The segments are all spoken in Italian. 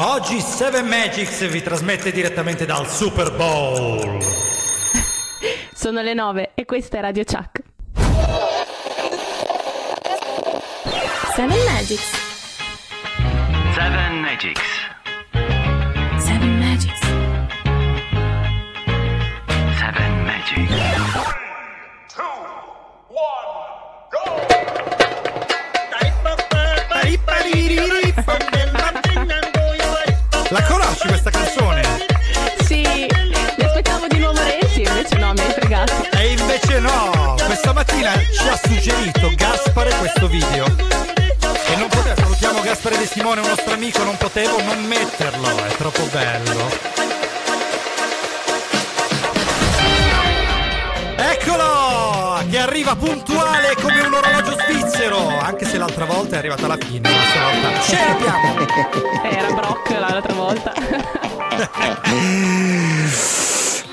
Oggi 7 Magics vi trasmette direttamente dal Super Bowl. Sono le 9 e questa è Radio Chuck. 7 Magics. Seven Magics. Conosci questa canzone? Sì, mi aspettavo di nuovo Renzi, invece no, mi hai fregato. E invece no, questa mattina ci ha suggerito Gaspare questo video. E non potevo, salutiamo Gaspare De Simone, un nostro amico, non potevo non metterlo, è troppo bello. Eccolo! Che arriva puntuale come un orologio svizzero, anche se l'altra volta è arrivata alla fine, ma stavolta ce l'abbiamo! Eh, Era Brock l'altra volta.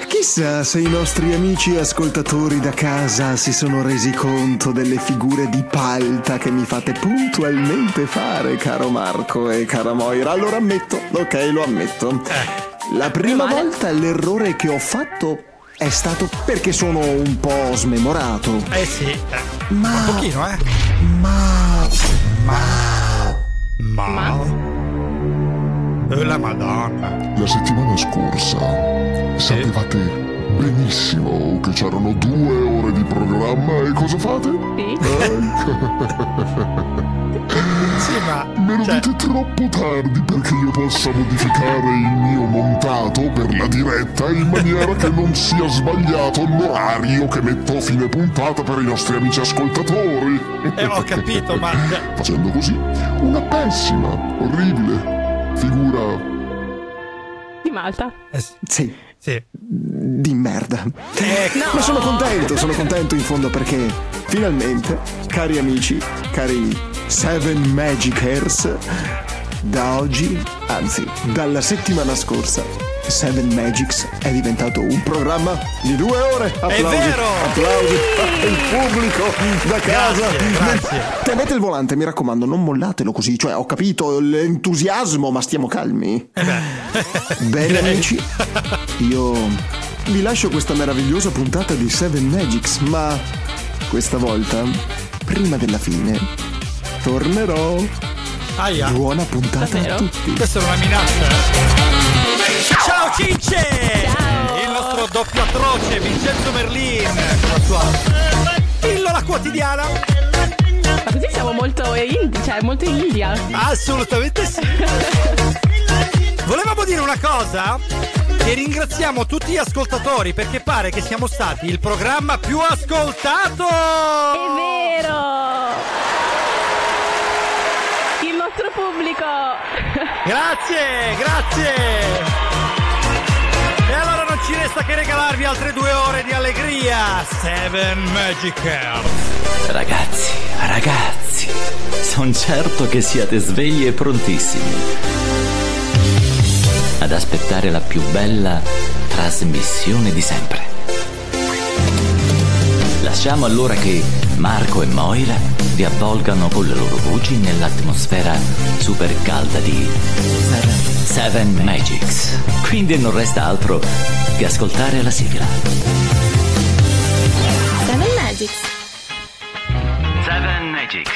Chissà se i nostri amici ascoltatori da casa si sono resi conto delle figure di palta che mi fate puntualmente fare, caro Marco e cara Moira. Allora ammetto, ok, lo ammetto. La prima volta l'errore che ho fatto è stato perché sono un po' smemorato. Eh sì, eh, Ma. un pochino, eh. Ma. Ma... Ma? Eh, La madonna. La settimana scorsa sapevate benissimo che c'erano due ore di programma e cosa fate? Sì. Sì, ma... Me lo cioè, dite troppo tardi perché io possa modificare il mio montato per la diretta in maniera che non sia sbagliato l'orario che metto a fine puntata per i nostri amici ascoltatori. eh, ho capito, ma... Facendo così, una pessima, orribile figura Di Malta. Eh, sì, Sì, di merda. Ecco. Ma sono contento, sono contento in fondo perché finalmente, cari amici, cari Seven Magic Hairs, da oggi, anzi, dalla settimana scorsa, Seven Magics è diventato un programma di due ore. Applausi, vero! applausi il pubblico da casa. Grazie, grazie. Tenete il volante, mi raccomando, non mollatelo così. Cioè, ho capito l'entusiasmo, ma stiamo calmi. Eh Bene amici, io vi lascio questa meravigliosa puntata di Seven Magics, ma questa volta, prima della fine, tornerò. Aia. Buona puntata Davvero? a tutti. Questa è una minaccia. Ciao Cince! Ciao. Il nostro doppio atroce, Vincenzo Merlin, con la sua pillola quotidiana. Ma così siamo molto indie, cioè molto India. Assolutamente sì. Volevamo dire una cosa? Che ringraziamo tutti gli ascoltatori perché pare che siamo stati il programma più ascoltato! È vero! Il nostro pubblico! Grazie, grazie! E allora non ci resta che regalarvi altre due ore di allegria! Seven Magic Hearts! Ragazzi, ragazzi, sono certo che siate svegli e prontissimi ad aspettare la più bella trasmissione di sempre. Lasciamo allora che Marco e Moira vi avvolgano con le loro voci nell'atmosfera super calda di Seven Magics. Quindi non resta altro che ascoltare la sigla. 7 Magics. Seven Magics.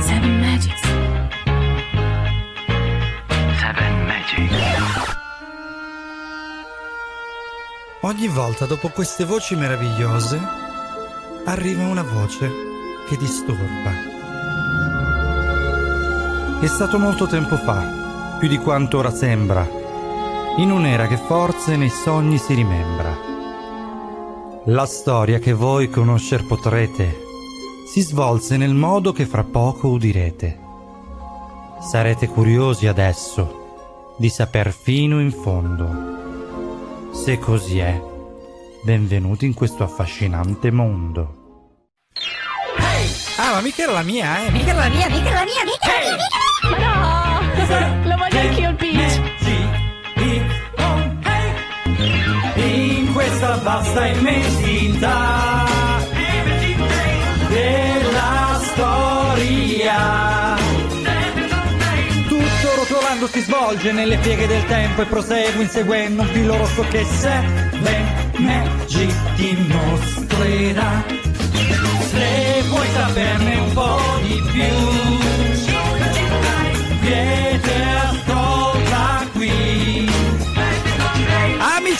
7 Magics. Seven Magics. Ogni volta dopo queste voci meravigliose arriva una voce che disturba. È stato molto tempo fa, più di quanto ora sembra, in un'era che forse nei sogni si rimembra. La storia che voi conoscer potrete si svolse nel modo che fra poco udirete. Sarete curiosi adesso di saper fino in fondo. Se così è, benvenuti in questo affascinante mondo. Ah, ma mica era la mia, eh? Mica La mia, mica la mia, mica la mia, mica la mia. Ma no! Lo voglio anch'io il pitch! In questa vasta immensità della storia tutto rotolando si svolge nelle pieghe del tempo e prosegue inseguendo un filo rosso che Seven Magic ti mostrerà. Vuoi saperne un po' più,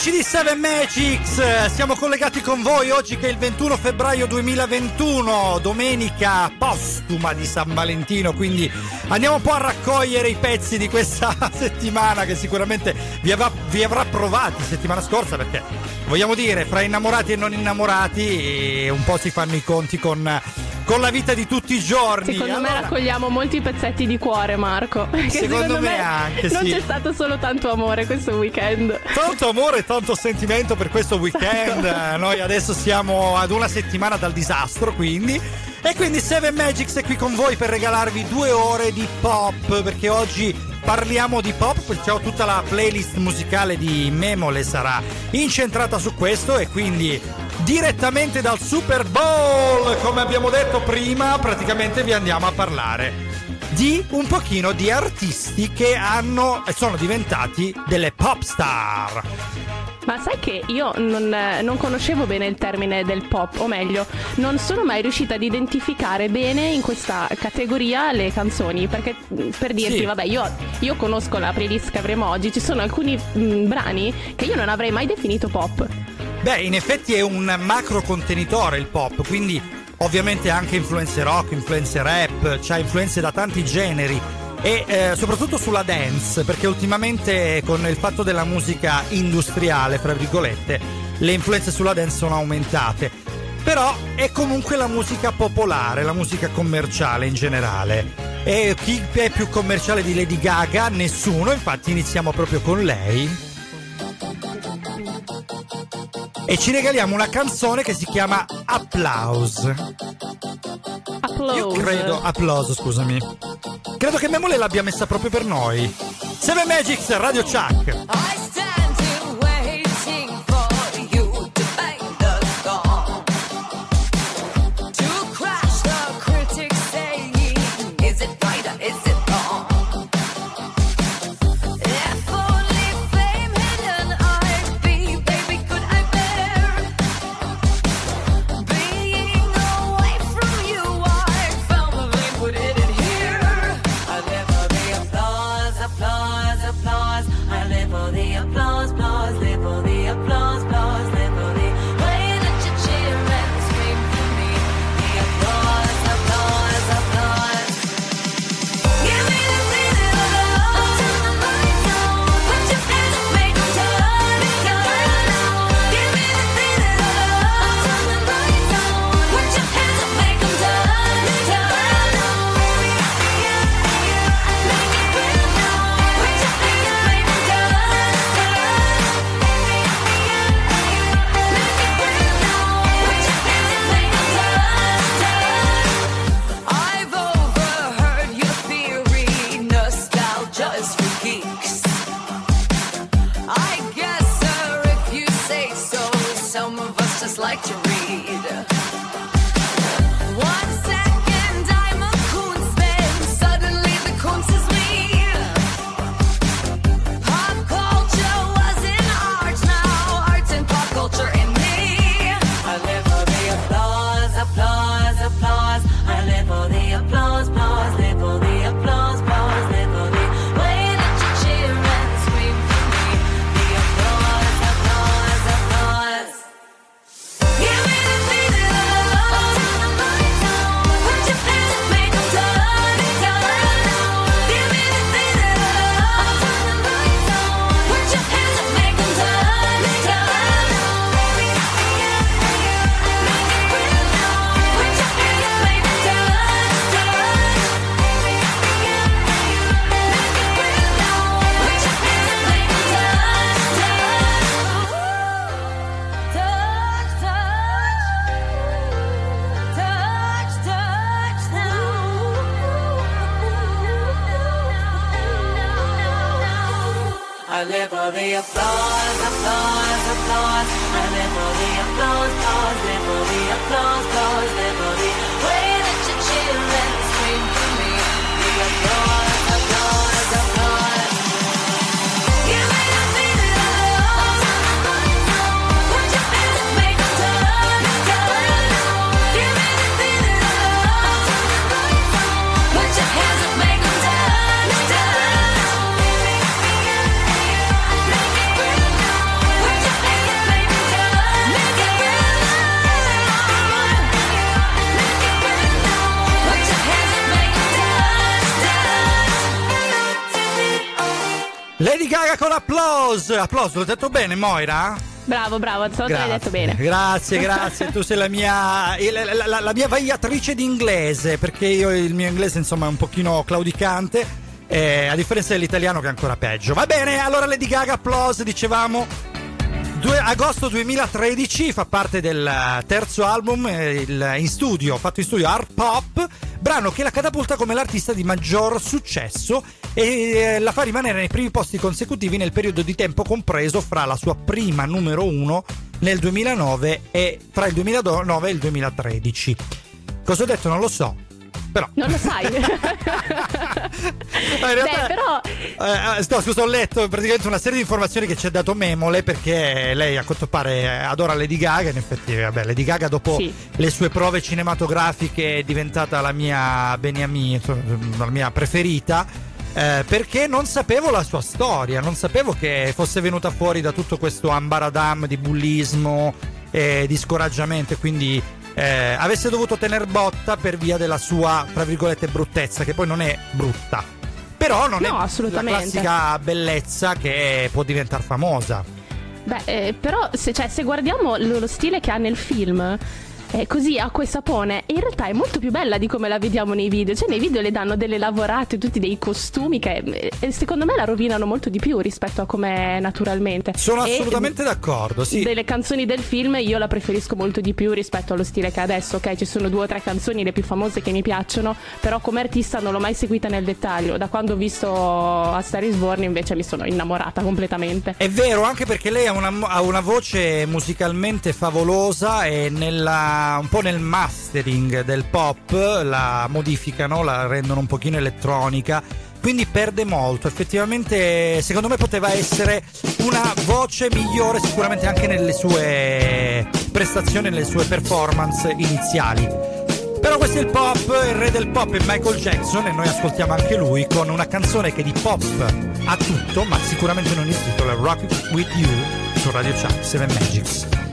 Amici di Seven Magics, siamo collegati con voi. Oggi che è il 21 febbraio 2021, domenica postuma di San Valentino, quindi andiamo un po' a raccogliere i pezzi di questa settimana che sicuramente vi avrà, vi avrà provati settimana scorsa perché vogliamo dire fra innamorati e non innamorati eh, un po' si fanno i conti con, con la vita di tutti i giorni. Secondo me Allora- raccogliamo molti pezzetti di cuore, Marco. Perché Secondo me anche, non sì. c'è stato solo tanto amore questo weekend. Tanto amore e tanto sentimento per questo weekend. Eh, Noi adesso siamo ad una settimana dal disastro, quindi. E quindi Seven Magics è qui con voi per regalarvi due ore di pop, perché oggi parliamo di pop, perciò tutta la playlist musicale di Memole sarà incentrata su questo e quindi direttamente dal Super Bowl, come abbiamo detto prima, praticamente vi andiamo a parlare di un pochino di artisti che hanno sono diventati delle pop star. Ma sai che io non, non conoscevo bene il termine del pop, o meglio, non sono mai riuscita ad identificare bene in questa categoria le canzoni. Perché per dirti, Sì. vabbè, io, io conosco la playlist che avremo oggi, ci sono alcuni mh, brani che io non avrei mai definito pop. Beh, in effetti è un macro contenitore il pop, quindi ovviamente anche influenze rock, influenze rap, c'ha influenze da tanti generi e eh, soprattutto sulla dance, perché ultimamente con il fatto della musica industriale, fra virgolette, le influenze sulla dance sono aumentate. Però è comunque la musica popolare, la musica commerciale in generale. E chi è più commerciale di Lady Gaga? Nessuno, infatti iniziamo proprio con lei. E ci regaliamo una canzone che si chiama Applause. Applause. Io credo. Applauso, scusami. Credo che Memole l'abbia messa proprio per noi. Seven Magics, Radio Chuck. Con applause. Applauso, l'ho detto bene, Moira? Bravo, bravo, stavolta l'hai detto bene. Grazie, grazie. tu sei la mia, la, la- la- mia vaiatrice d'inglese, perché io il mio inglese insomma è un pochino claudicante, eh, a differenza dell'italiano che è ancora peggio. Va bene, allora Lady Gaga, applause, dicevamo. Due- agosto 2013 fa parte del eh, terzo album eh, il- in studio, fatto in studio Art Pop, brano che la catapulta come l'artista di maggior successo e eh, la fa rimanere nei primi posti consecutivi nel periodo di tempo compreso fra la sua prima numero uno nel 2009 e tra il 2009 e il 2013. Cosa ho detto non lo so, però Non lo sai. No, in realtà- Beh, però eh, no, scusa, ho letto praticamente una serie di informazioni che ci ha dato Memole perché lei a quanto pare adora Lady Gaga. In effetti, vabbè, Lady Gaga dopo Sì. le sue prove cinematografiche è diventata la mia Beniamina, insomma, la mia preferita. eh, perché non sapevo la sua storia, non sapevo che fosse venuta fuori da tutto questo ambaradam di bullismo e di scoraggiamento, quindi eh, avesse dovuto tener botta per via della sua, tra virgolette, bruttezza, che poi non è brutta. Però non No, è la classica bellezza che può diventare famosa. Beh, eh, però se, cioè, se guardiamo lo, lo stile che ha nel film, eh, così acqua e sapone, in realtà è molto più bella di come la vediamo nei video. Cioè, nei video le danno delle lavorate, tutti dei costumi che eh, secondo me la rovinano molto di più rispetto a come è naturalmente. Sono E, assolutamente d'accordo, sì. Delle canzoni del film io la preferisco molto di più rispetto allo stile che adesso, ok? Ci sono due o tre canzoni, le più famose che mi piacciono, però come artista non l'ho mai seguita nel dettaglio. Da quando ho visto A Star is Born invece mi sono innamorata completamente. È vero, anche perché lei ha una, ha una voce musicalmente favolosa e nella- un po' nel mastering del pop la modificano, la rendono un pochino elettronica. Quindi perde molto. Effettivamente, secondo me poteva essere una voce migliore, sicuramente anche nelle sue prestazioni, nelle sue performance iniziali. Però questo è il pop, il re del pop è Michael Jackson e noi ascoltiamo anche lui con una canzone che di pop ha tutto, ma sicuramente non il titolo, è Rock It With You su Radio Chuck 7 Magics.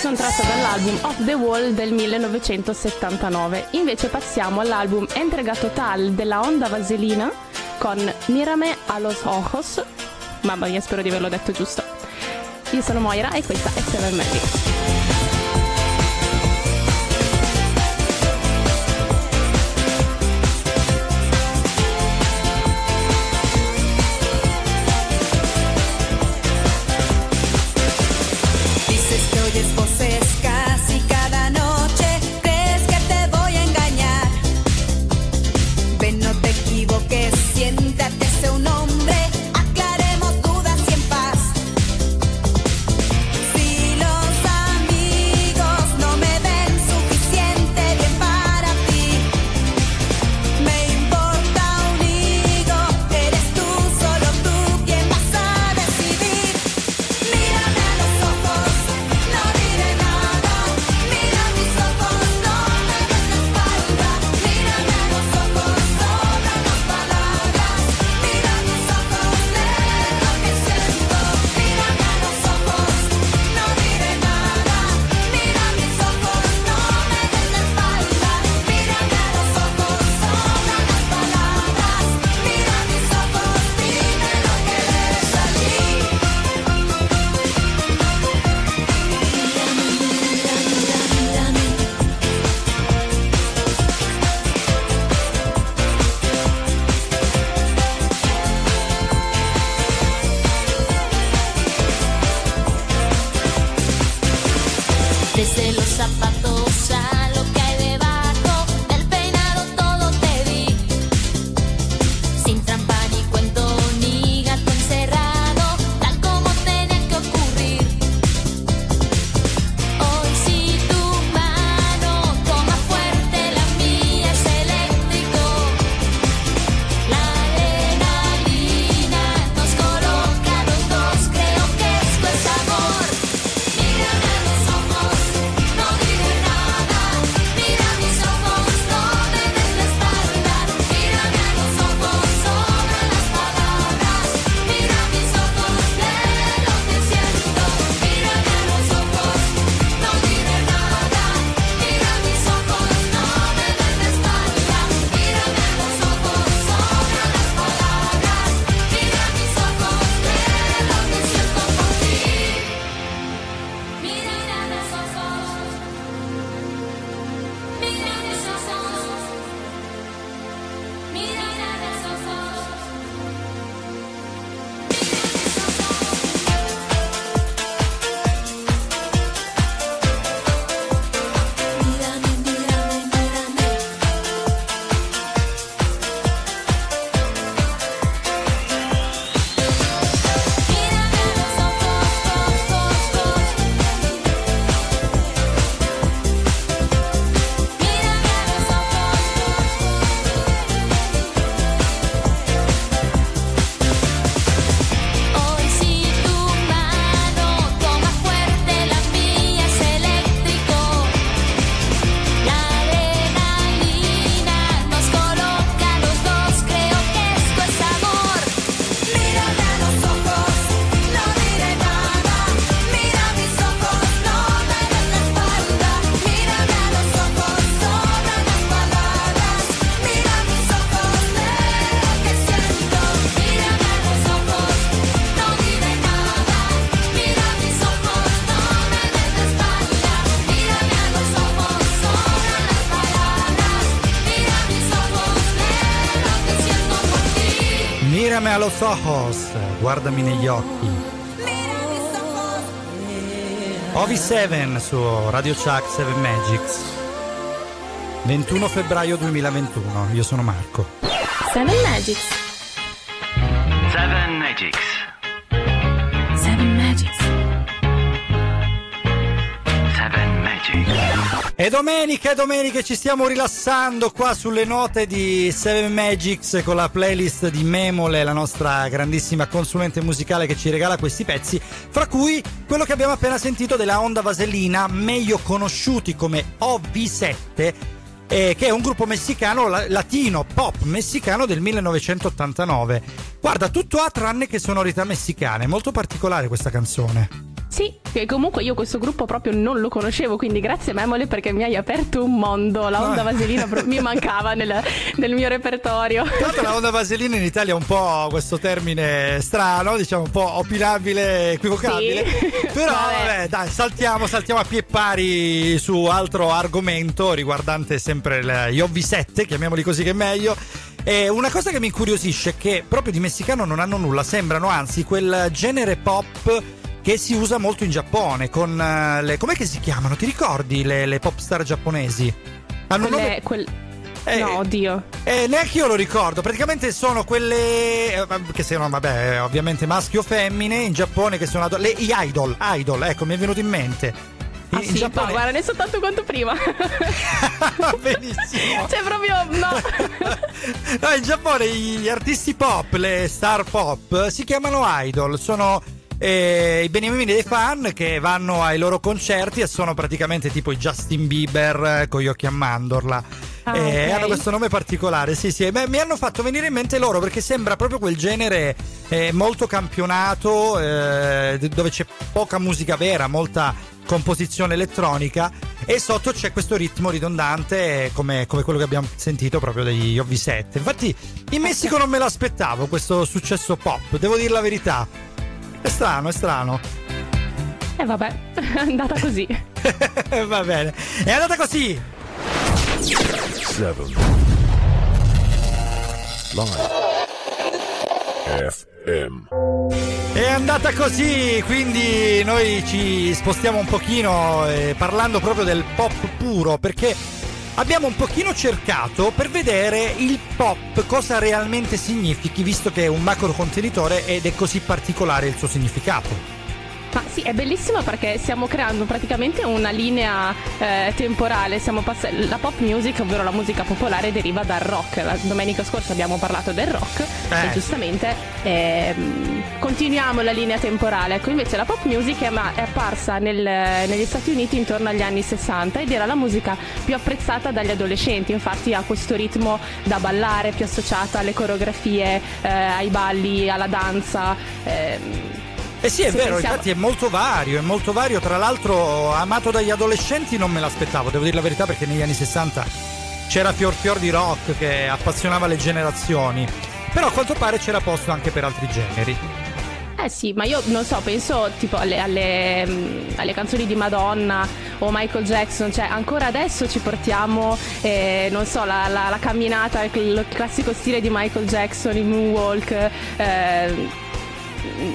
sono tratta dall'album Off the Wall del 1979. Invece passiamo all'album Entrega Total della Onda Vaselina con Mirame a los Ojos. Mamma mia, spero di averlo detto giusto. Io sono Moira e questa è Seven Magic. Sohos, guardami negli occhi. Ovi 7 su Radio Chuck 7 Magics. 21 febbraio 2021, io sono Marco. 7 Magics. 7 Magics. E domenica, domenica ci stiamo rilassando qua sulle note di Seven Magics con la playlist di Memole, la nostra grandissima consulente musicale che ci regala questi pezzi, fra cui quello che abbiamo appena sentito della Onda Vaselina, meglio conosciuti come OV7, eh, che è un gruppo messicano la, latino pop messicano del 1989. Guarda, tutto ha tranne che sonorità messicane, molto particolare questa canzone. Sì, che comunque io questo gruppo proprio non lo conoscevo, quindi grazie Memole perché mi hai aperto un mondo. La onda vaselina mi mancava nel, nel mio repertorio. L'altro la onda vaselina in Italia è un po' questo termine strano, diciamo un po' opinabile, equivocabile. Sì. Però Vabbè. vabbè, dai, saltiamo, saltiamo a pie pari su altro argomento riguardante sempre il- gli ovvi 7, chiamiamoli così che è meglio. E una cosa che mi incuriosisce è che proprio di messicano non hanno nulla, sembrano anzi quel genere pop che si usa molto in Giappone con eh, le com'è che si chiamano? Ti ricordi le, le pop star giapponesi? Hanno Quelle- nome quel- Eh, No, oddio. eh, neanche io lo ricordo, praticamente sono quelle eh, che sono, vabbè, ovviamente maschi o femmine in Giappone che sono ado- le gli idol, idol, ecco, mi è venuto in mente. Ah, in sì, Giappone no, guarda, ne so tanto quanto prima. benissimo. cioè, proprio no. No, in Giappone gli artisti pop, le star pop, si chiamano idol, sono eh, i beniamini dei fan che vanno ai loro concerti e sono praticamente tipo i Justin Bieber eh, con gli occhi a mandorla. Ah, Eh, ok. Hanno questo nome particolare, sì, sì. Beh, mi hanno fatto venire in mente loro perché sembra proprio quel genere eh, molto campionato, eh, dove c'è poca musica vera, molta composizione elettronica e sotto c'è questo ritmo ridondante eh, come, come quello che abbiamo sentito proprio degli Ovvi 7. Infatti in Messico non me l'aspettavo questo successo pop, devo dire la verità. È strano, è strano. E vabbè, è andata così. Va bene. È andata così. Seven. Live. FM. È andata così, quindi noi ci spostiamo un pochino eh, parlando proprio del pop puro perché abbiamo un pochino cercato per vedere il pop cosa realmente significhi visto che è un macro contenitore ed è così particolare il suo significato. Ma sì, è bellissimo perché stiamo creando praticamente una linea eh, temporale. Pass- la pop music, ovvero la musica popolare, deriva dal rock. La domenica scorsa abbiamo parlato del rock Eh. e giustamente ehm, continuiamo la linea temporale. Ecco, invece la pop music è, ma- è apparsa nel- negli Stati Uniti intorno agli anni 60 ed era la musica più apprezzata dagli adolescenti. Infatti ha questo ritmo da ballare, più associata alle coreografie, eh, ai balli, alla danza. Eh sì, è Se vero, pensiamo- infatti è molto vario, è molto vario, tra l'altro amato dagli adolescenti non me l'aspettavo, devo dire la verità perché negli anni 60 c'era fior fior di rock che appassionava le generazioni, però a quanto pare c'era posto anche per altri generi. Eh sì, ma io non so, penso tipo alle, alle, mm, alle canzoni di Madonna o Michael Jackson, cioè ancora adesso ci portiamo, eh, non so, la, la- la camminata, il, il classico stile di Michael Jackson, il moonwalk. eh,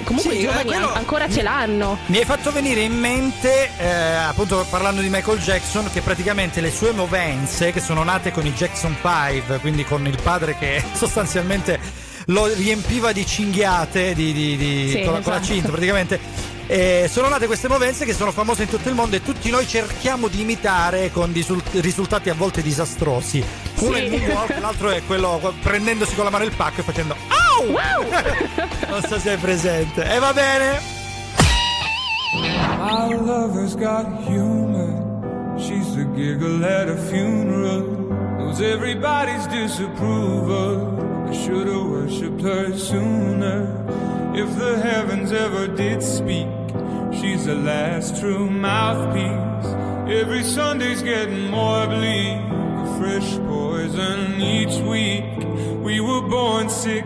comunque Sì, i eh, giovani quello- an- ancora ce l'hanno. Mi hai fatto venire in mente, eh, appunto parlando di Michael Jackson, che praticamente le sue movenze, che sono nate con i Jackson 5, quindi con il padre che sostanzialmente lo riempiva di cinghiate di, di- di- Sì, con, la- con la esatto. cinta, praticamente. eh, sono nate queste movenze che sono famose in tutto il mondo e tutti noi cerchiamo di imitare con risultati a volte disastrosi. Uno è il Sì. moonwalk, l'altro è quello prendendosi con la mano il pacco e facendo Au! non so se è presente. E va bene. Lover's got humor. She's the giggle at a funeral. Knows everybody's disapproval. I should've worshipped her sooner. If the heavens ever did speak, she's the last true mouthpiece. Every Sunday's getting more bleak. A fresh poison each week. We were born sick.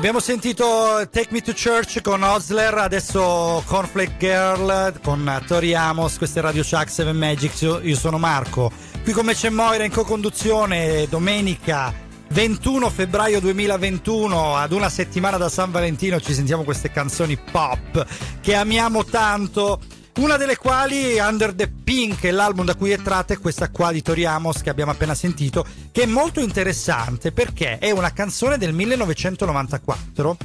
abbiamo sentito Take Me to Church con Osler, adesso Cornflake Girl con Tori Amos, questo è Radio Chuck 7 Magics, io, io sono Marco. Qui con me c'è Moira in co-conduzione domenica 21 febbraio 2021, ad una settimana da San Valentino ci sentiamo queste canzoni pop che amiamo tanto. Una delle quali, Under the Pink, l'album da cui è tratta, è questa qua di Tori Amos che abbiamo appena sentito, che è molto interessante perché è una canzone del 1994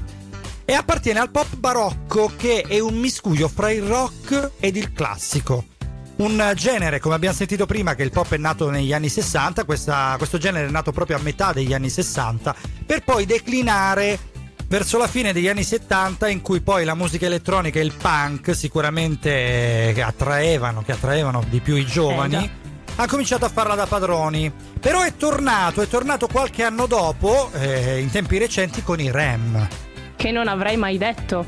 e appartiene al pop barocco che è un miscuglio fra il rock ed il classico. Un genere, come abbiamo sentito prima, che il pop è nato negli anni 60, questa- questo genere è nato proprio a metà degli anni 60, per poi declinare verso la fine degli anni 70 in cui poi la musica elettronica e il punk sicuramente che attraevano, che attraevano di più i giovani Eh, ha cominciato a farla da padroni. Però è tornato è tornato qualche anno dopo eh, in tempi recenti con i Rem Che non avrei mai detto.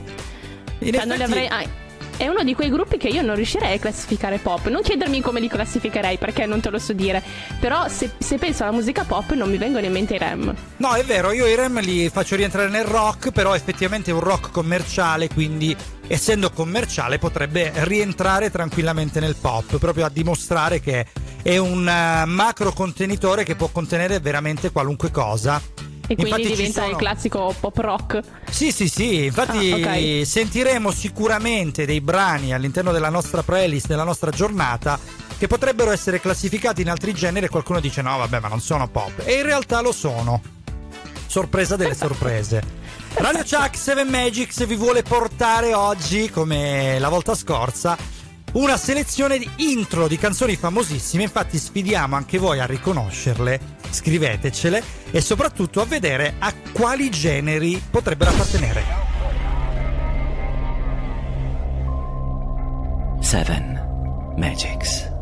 in Cioè, non li effetti- avrei- è uno di quei gruppi che io non riuscirei a classificare pop. Non chiedermi come li classificherei perché non te lo so dire. Però se, se penso alla musica pop non mi vengono in mente i Rem. No, è vero, io i Rem li faccio rientrare nel rock, però effettivamente è un rock commerciale, quindi essendo commerciale potrebbe rientrare tranquillamente nel pop, proprio a dimostrare che è un eh, macro contenitore che può contenere veramente qualunque cosa. E quindi Infatti diventa il sono- classico pop rock. Sì, sì, sì, infatti Ah, ok. sentiremo sicuramente dei brani all'interno della nostra playlist, della nostra giornata, che potrebbero essere classificati in altri generi e qualcuno dice no, vabbè, ma non sono pop. E in realtà lo sono. Sorpresa delle sorprese. Radio Chuck 7 Magics vi vuole portare oggi, come la volta scorsa, una selezione di intro di canzoni famosissime. Infatti sfidiamo anche voi a riconoscerle, scrivetecele e soprattutto a vedere a quali generi potrebbero appartenere. Seven Magics.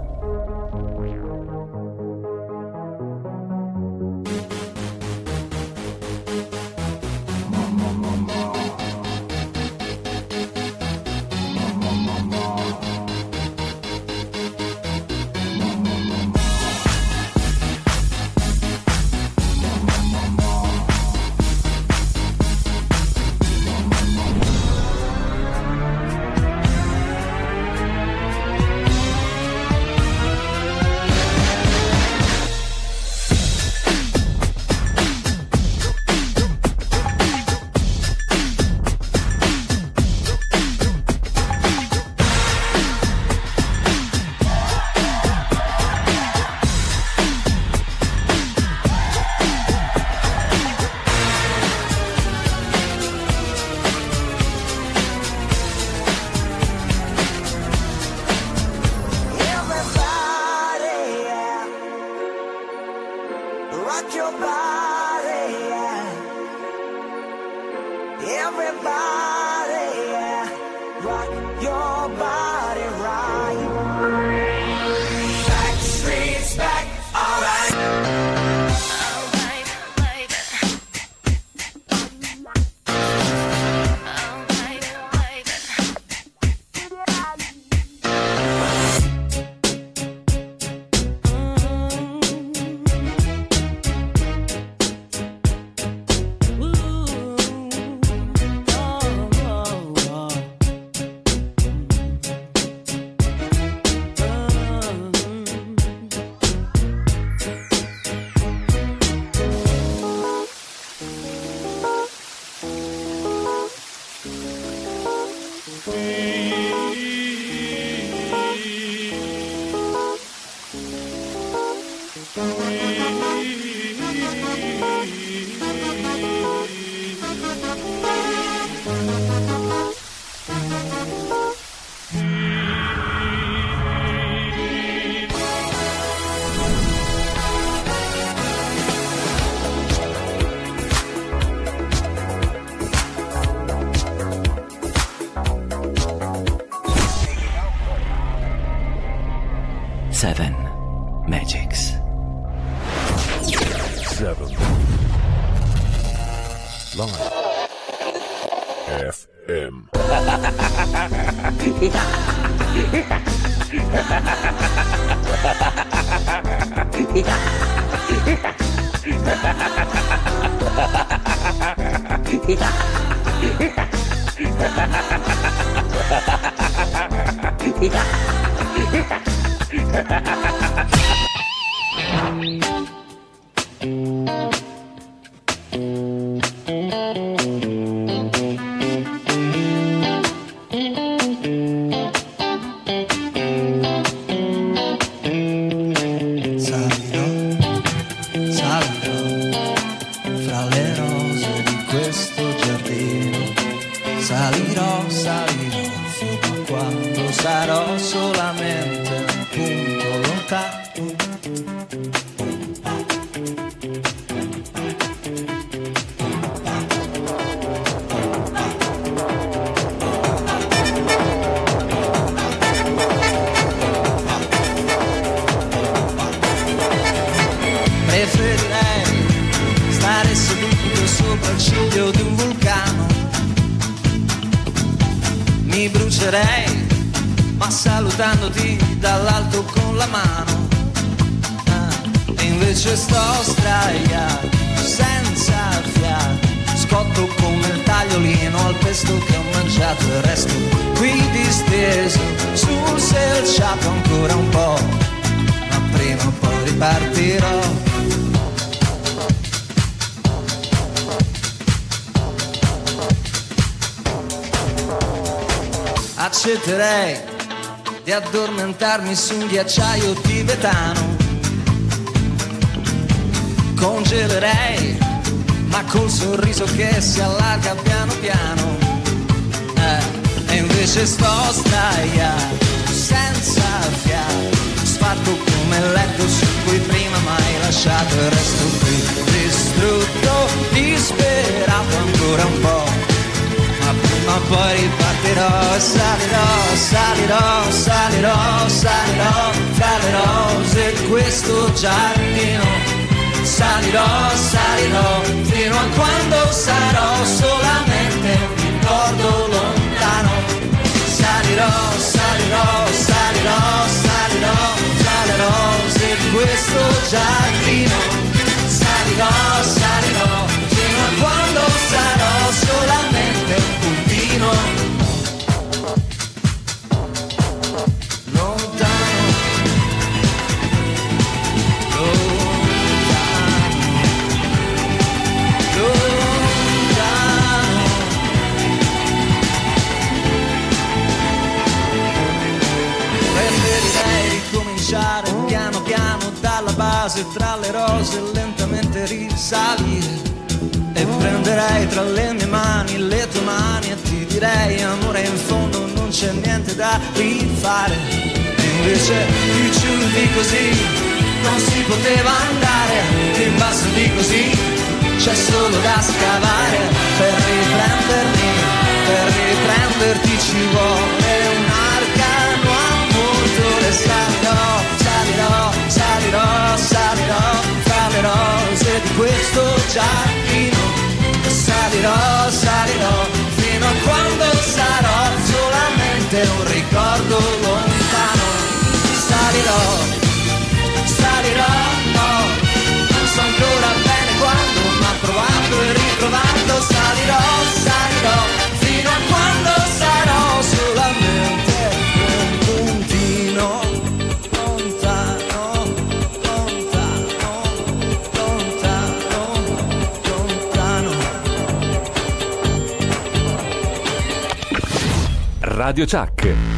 Punto accetterei di addormentarmi su un ghiacciaio tibetano. Congelerei, ma col sorriso che si allarga piano piano. Eh, e invece sto sdraiato, senza fiato, sfatto come il letto su cui prima mai lasciato e resto qui, distrutto, disperato ancora un po' ma poi ripartirò, salirò, salirò, salirò, salirò fra le rose di questo giardino. Salirò, salirò fino a quando sarò solamente un ricordo lontano. Salirò, salirò, salirò, salirò fra le rose di questo giardino. Salirò, salirò base tra le rose lentamente risalire e prenderei tra le mie mani le tue mani e ti direi amore in fondo non c'è niente da rifare. E invece più giù di così non si poteva andare. In basso di così c'è solo da scavare. Per riprendermi per riprenderti ci vuole un arcano amore salirò salirò salirò le rose di questo giardino. Salirò salirò fino a quando sarò solamente un ricordo lontano. Salirò salirò no. Non so ancora bene quando ma provato e riprovato salirò salirò fino a quando sarò Radio Chuck.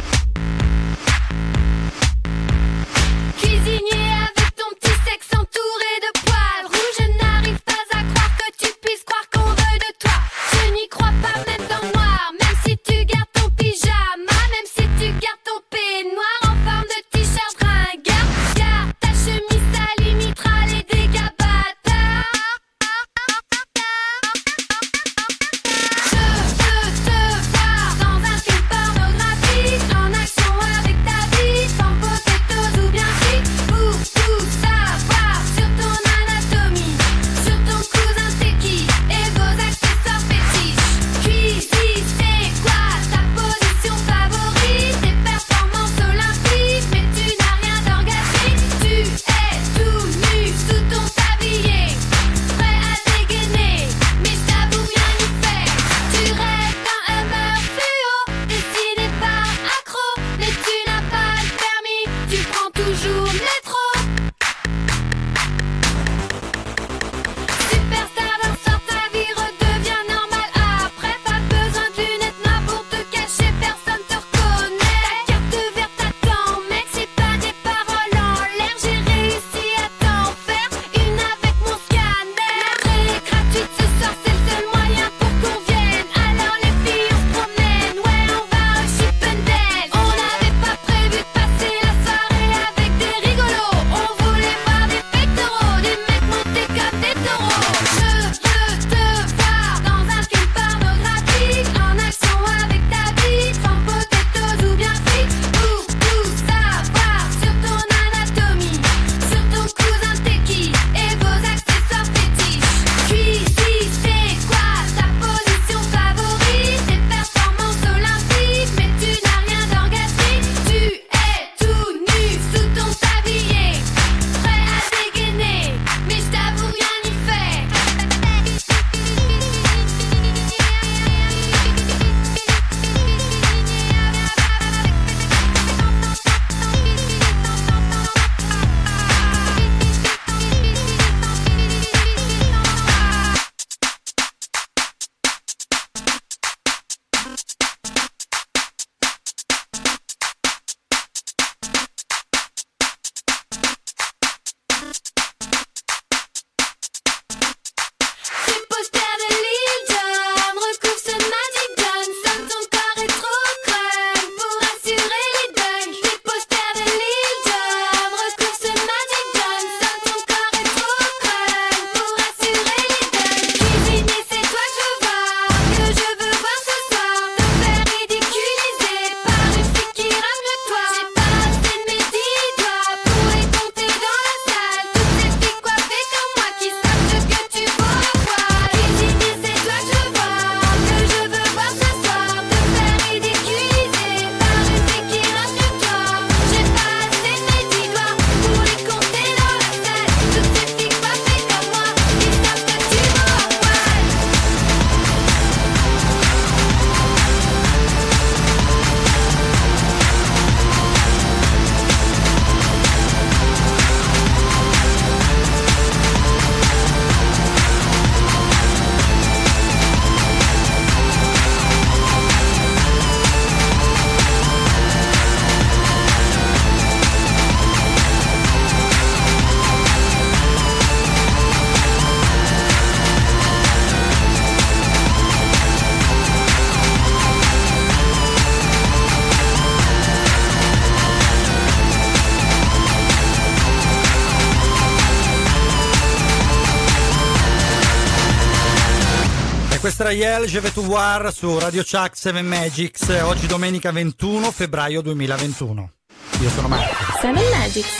Yel, Je vais voir su Radio Chuck 7 Magics, oggi domenica 21 febbraio 2021. Io sono Marco. Seven Magics.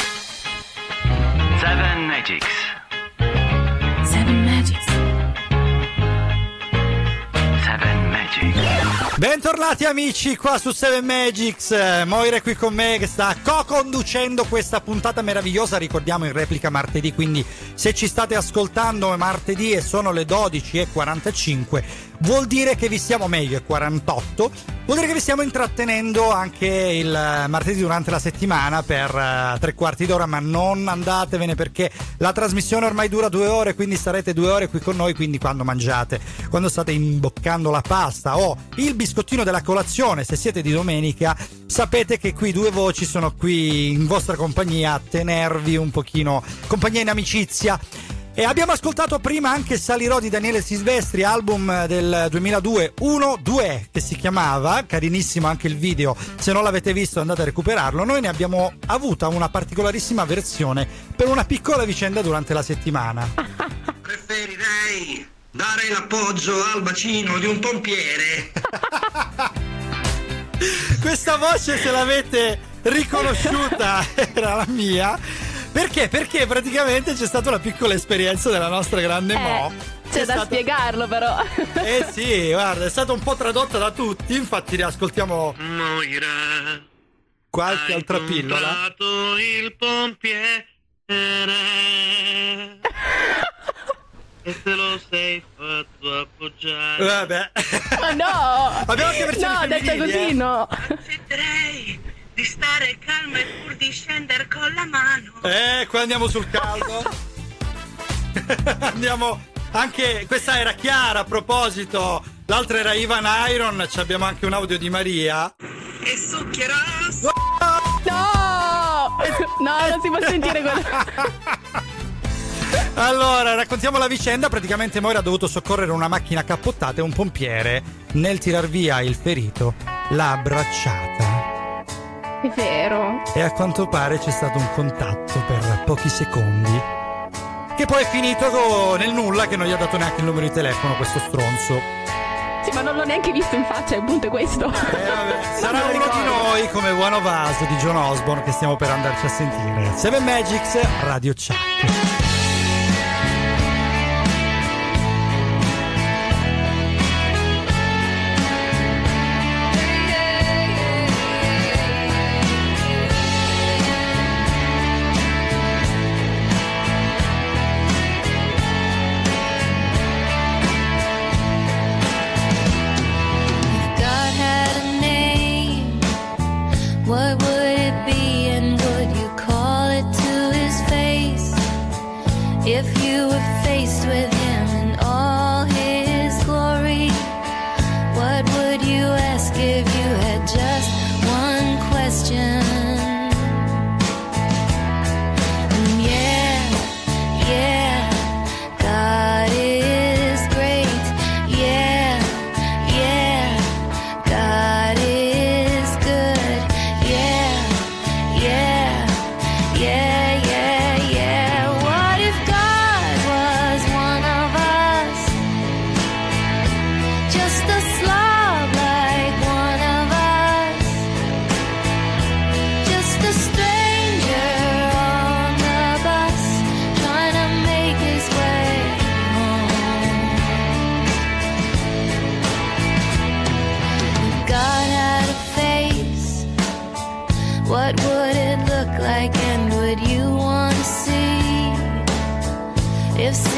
Seven Magics. Bentornati amici qua su 7 Magics, Moira è qui con me che sta co-conducendo questa puntata meravigliosa, ricordiamo in replica martedì, quindi se ci state ascoltando è martedì e sono le 12.45 vuol dire che vi stiamo meglio, è 48, vuol dire che vi stiamo intrattenendo anche il eh, martedì durante la settimana per eh, tre quarti d'ora, ma non andatevene perché la trasmissione ormai dura due ore, quindi starete due ore qui con noi, quindi quando mangiate, quando state imboccando la pasta o il biscottino della colazione, se siete di domenica, sapete che qui due voci sono qui in vostra compagnia a tenervi un pochino compagnia in amicizia. E abbiamo ascoltato prima anche Salirò di Daniele Silvestri, album del 2002, 1-2, che si chiamava, carinissimo anche il video, se non l'avete visto andate a recuperarlo. Noi ne abbiamo avuta una particolarissima versione per una piccola vicenda durante la settimana. Preferirei dare l'appoggio al bacino di un pompiere. Questa voce se l'avete riconosciuta era la mia. Perché? Perché praticamente c'è stata una piccola esperienza della nostra grande Mo. C'è Che è da stata- spiegarlo però. Eh sì, guarda, è stata un po' tradotta da tutti, infatti riascoltiamo Moira, qualche altra pillola. il pompiere. e te lo sei fatto appoggiare. Vabbè. Ma no! Abbiamo anche versioni No, detta femminili, così eh. no. Accetterei di stare calma e pur di scendere con la mano. Eh, qua andiamo sul caldo. andiamo anche questa era Chiara a proposito. L'altra era Ivan Iron, ci abbiamo anche un audio di Maria. E succhierò. No! No, non si può sentire quello. Allora, raccontiamo la vicenda. Praticamente Moira ha dovuto soccorrere una macchina cappottata e un pompiere nel tirar via il ferito l'ha abbracciata. È vero. E a quanto pare c'è stato un contatto per pochi secondi. Che poi è finito nel nulla, che non gli ha dato neanche il numero di telefono, questo stronzo. Sì, ma non l'ho neanche visto in faccia, il punto è questo. Sarà uno di noi come One of Us di John Osborne che stiamo per andarci a sentire. Seven Magics, Radio Chuck. If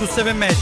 era Andrea su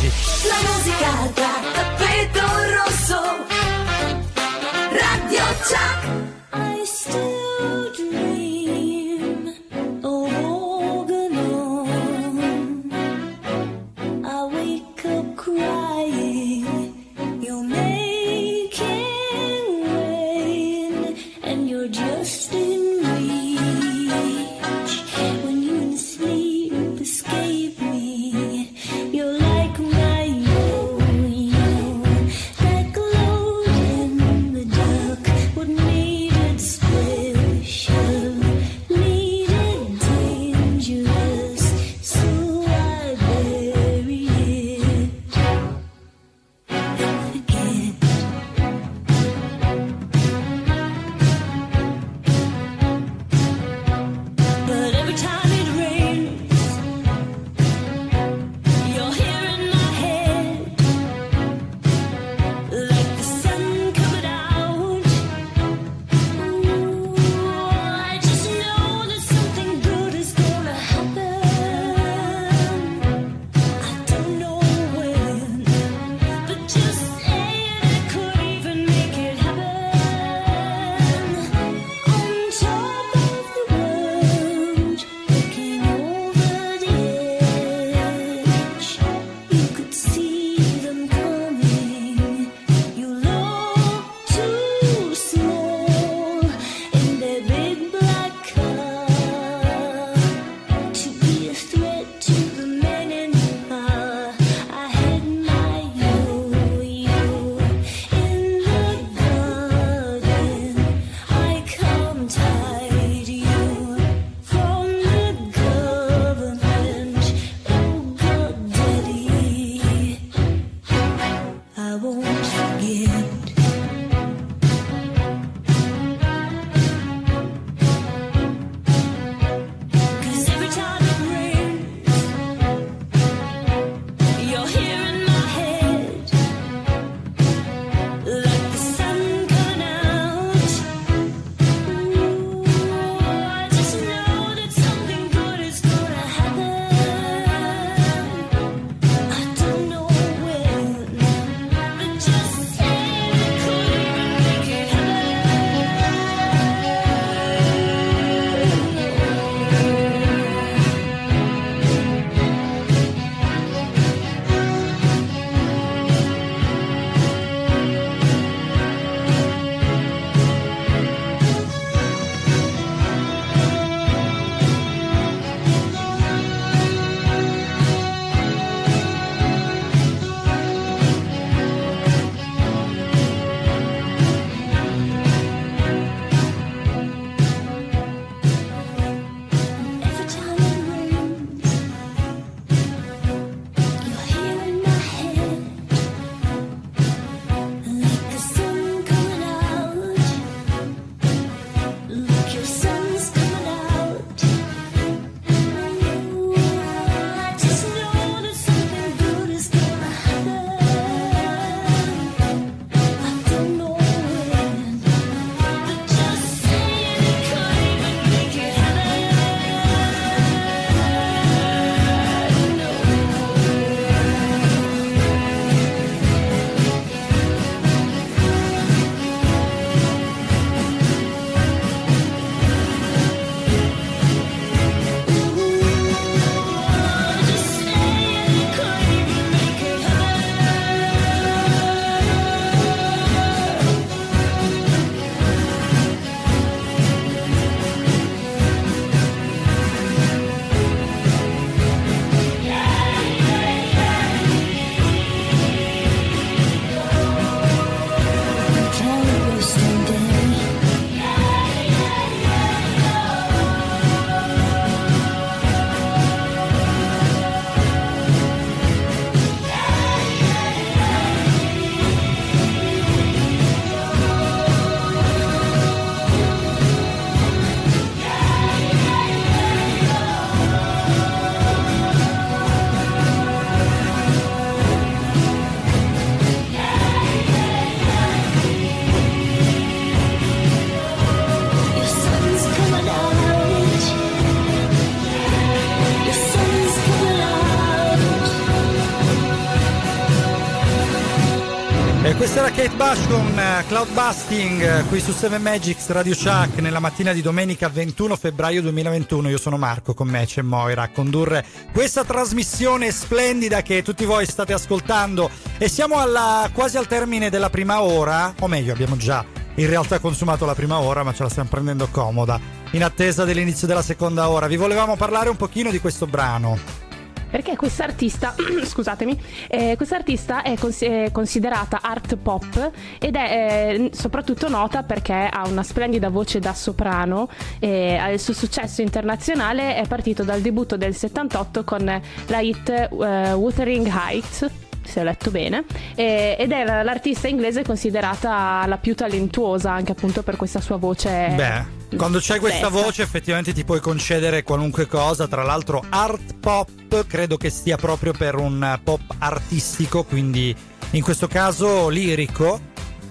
Bush con eh, Cloud Busting eh, qui su 7 Magics Radio Chuck nella mattina di domenica 21 febbraio 2021. Io sono Marco, con me c'è Moira a condurre questa trasmissione splendida che tutti voi state ascoltando e siamo alla, quasi al termine della prima ora, o meglio abbiamo già in realtà consumato la prima ora ma ce la stiamo prendendo comoda in attesa dell'inizio della seconda ora. Vi volevamo parlare un pochino di questo brano. Perché quest'artista, scusatemi, eh, quest'artista è, cons- è considerata art pop ed è eh, soprattutto nota perché ha una splendida voce da soprano e il suo successo internazionale è partito dal debutto del 78 con la hit eh, Wuthering Heights se ho letto bene, e- ed è la- l'artista inglese considerata la più talentuosa anche appunto per questa sua voce. Beh, quando c'hai questa voce effettivamente ti puoi concedere qualunque cosa, tra l'altro art pop credo che stia proprio per un pop artistico, quindi in questo caso lirico,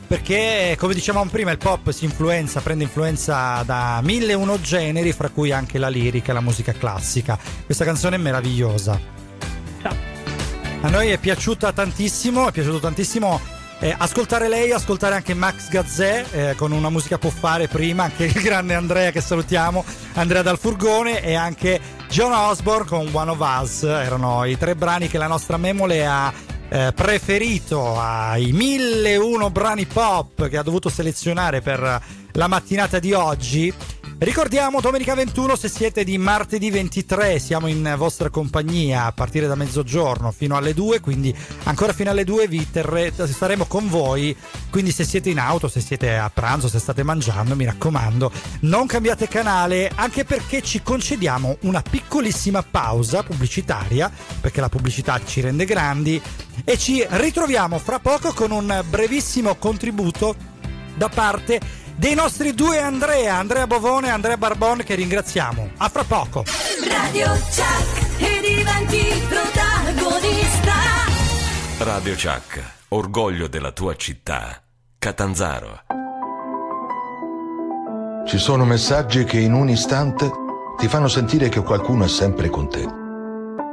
perché come dicevamo prima il pop si influenza, prende influenza da mille uno generi, fra cui anche la lirica e la musica classica. Questa canzone è meravigliosa. A noi è piaciuta tantissimo, è piaciuto tantissimo eh, ascoltare lei, ascoltare anche Max Gazzè eh, con una musica può fare prima, anche il grande Andrea che salutiamo, Andrea dal Furgone e anche John Osborne con One of Us, erano i tre brani che la nostra memole ha eh, preferito ai 1001 brani pop che ha dovuto selezionare per la mattinata di oggi. Ricordiamo domenica 21 se siete di martedì 23 siamo in vostra compagnia a partire da mezzogiorno fino alle 2 quindi ancora fino alle 2 vi terre- staremo con voi. Quindi se siete in auto se siete a pranzo se state mangiando mi raccomando non cambiate canale anche perché ci concediamo una piccolissima pausa pubblicitaria perché la pubblicità ci rende grandi e ci ritroviamo fra poco con un brevissimo contributo da parte dei nostri due Andrea, Andrea Bovone e Andrea Barbon che ringraziamo. A fra poco. Radio Chuck e diventi protagonista. Radio Chuck, orgoglio della tua città. Catanzaro. Ci sono messaggi che in un istante ti fanno sentire che qualcuno è sempre con te.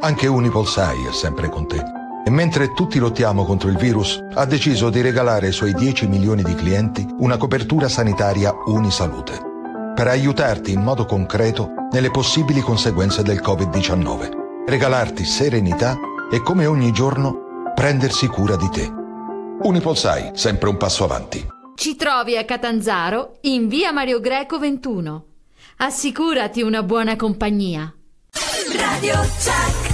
Anche Unipolsai è sempre con te. E mentre tutti lottiamo contro il virus, ha deciso di regalare ai suoi 10 milioni di clienti una copertura sanitaria Unisalute. Per aiutarti in modo concreto nelle possibili conseguenze del Covid-19. Regalarti serenità e come ogni giorno prendersi cura di te. Unipolsai, sempre un passo avanti. Ci trovi a Catanzaro in via Mario Greco 21. Assicurati una buona compagnia. Radio Chuck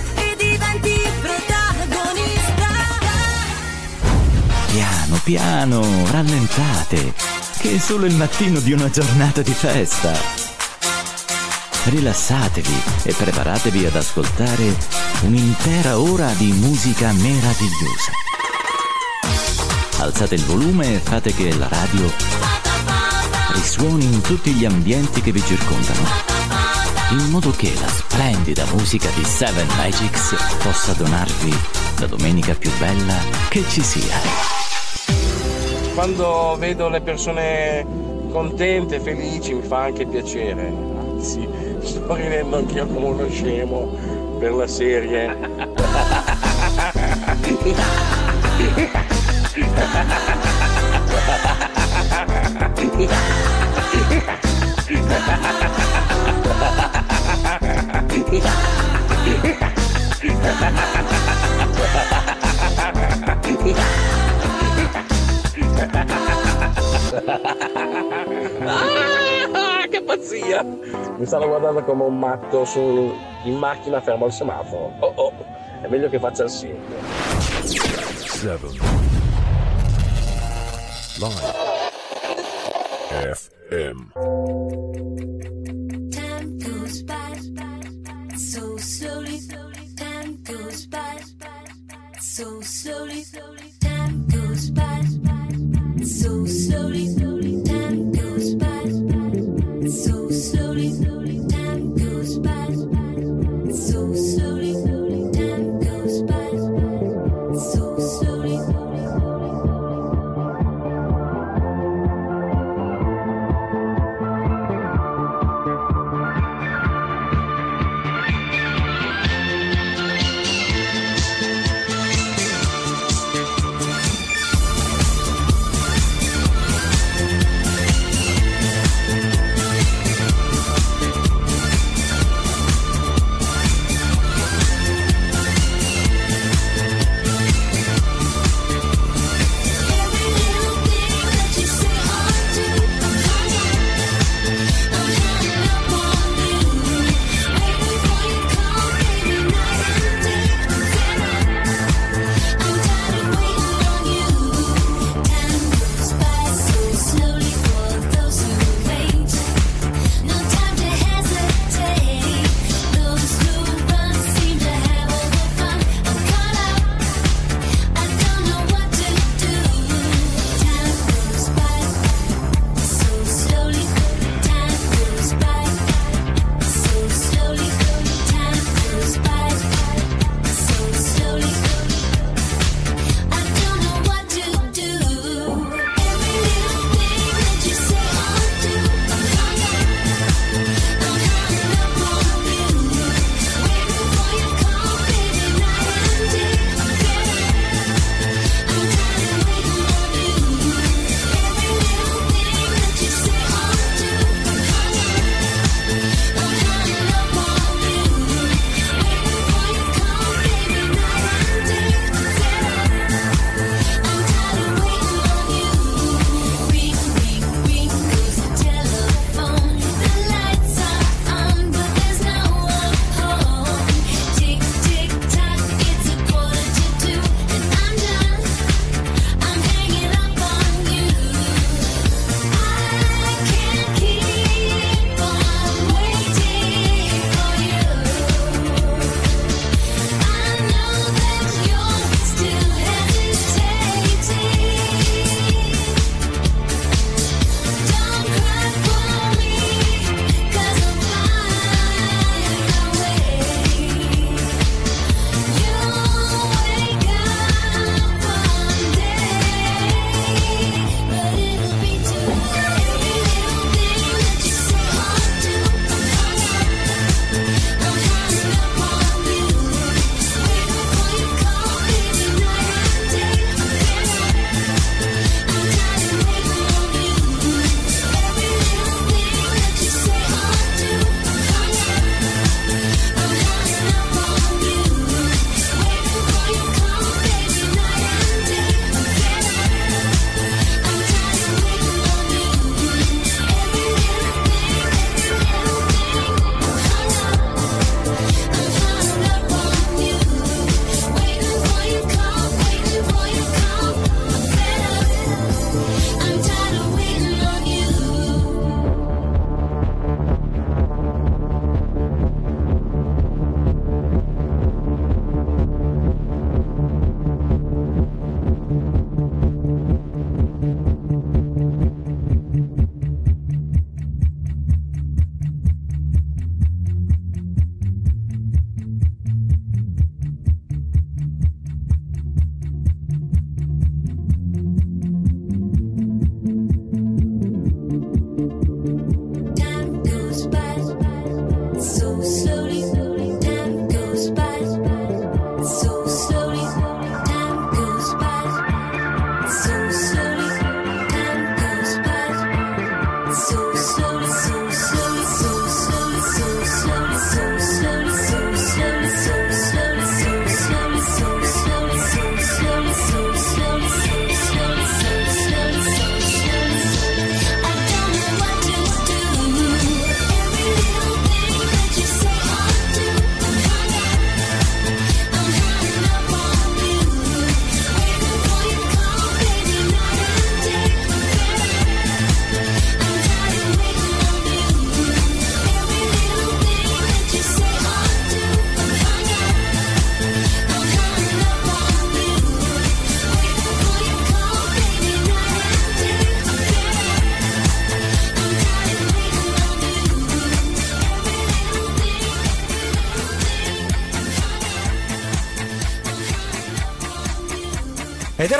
Piano, piano, rallentate, che è solo il mattino di una giornata di festa. Rilassatevi e preparatevi ad ascoltare un'intera ora di musica meravigliosa. Alzate il volume e fate che la radio risuoni in tutti gli ambienti che vi circondano, in modo che la splendida musica di Seven Magics possa donarvi la domenica più bella che ci sia. Quando vedo le persone contente, felici, mi fa anche piacere. Anzi, sto ridendo anch'io come uno scemo per la serie. Ah, che pazzia! Mi stanno guardando come un matto su- in macchina fermo al semaforo. Oh oh, è meglio che faccia il segno. 7 Live FM slowly.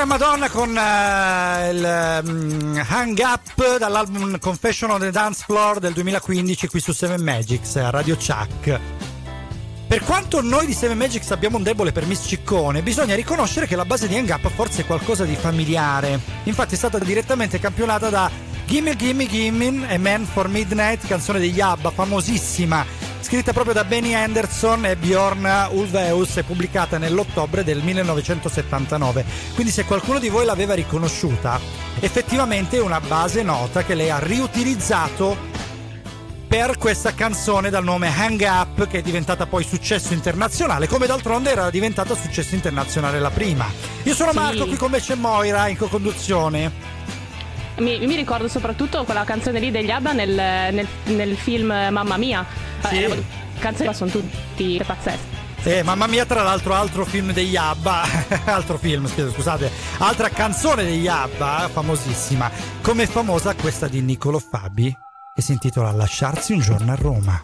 Era Madonna con eh, il mm, Hang Up dall'album Confession on the Dance Floor del 2015 qui su Seven Magics a Radio Chuck. Per quanto noi di Seven Magics abbiamo un debole per Miss Ciccone, bisogna riconoscere che la base di Hang Up forse è qualcosa di familiare. Infatti è stata direttamente campionata da Gimme Gimme Gimme e Man for Midnight, canzone degli ABBA, famosissima, scritta proprio da Benny Anderson e Bjorn Ulvaeus e pubblicata nell'ottobre del 1979. Quindi se qualcuno di voi l'aveva riconosciuta, effettivamente è una base nota che lei ha riutilizzato per questa canzone dal nome Hang Up che è diventata poi successo internazionale come d'altronde era diventata successo internazionale la prima io sono Sì. Marco qui con me c'è Moira in co-conduzione Mi, mi ricordo soprattutto quella canzone lì degli ABBA nel, nel- nel film Mamma Mia. Sì. Eh, canzoni sono tutti pazzeschi. eh, mamma mia tra l'altro altro film degli ABBA altro film scusa- scusate altra canzone degli ABBA famosissima come famosa questa di Niccolo Fabi che si intitola Lasciarsi un giorno a Roma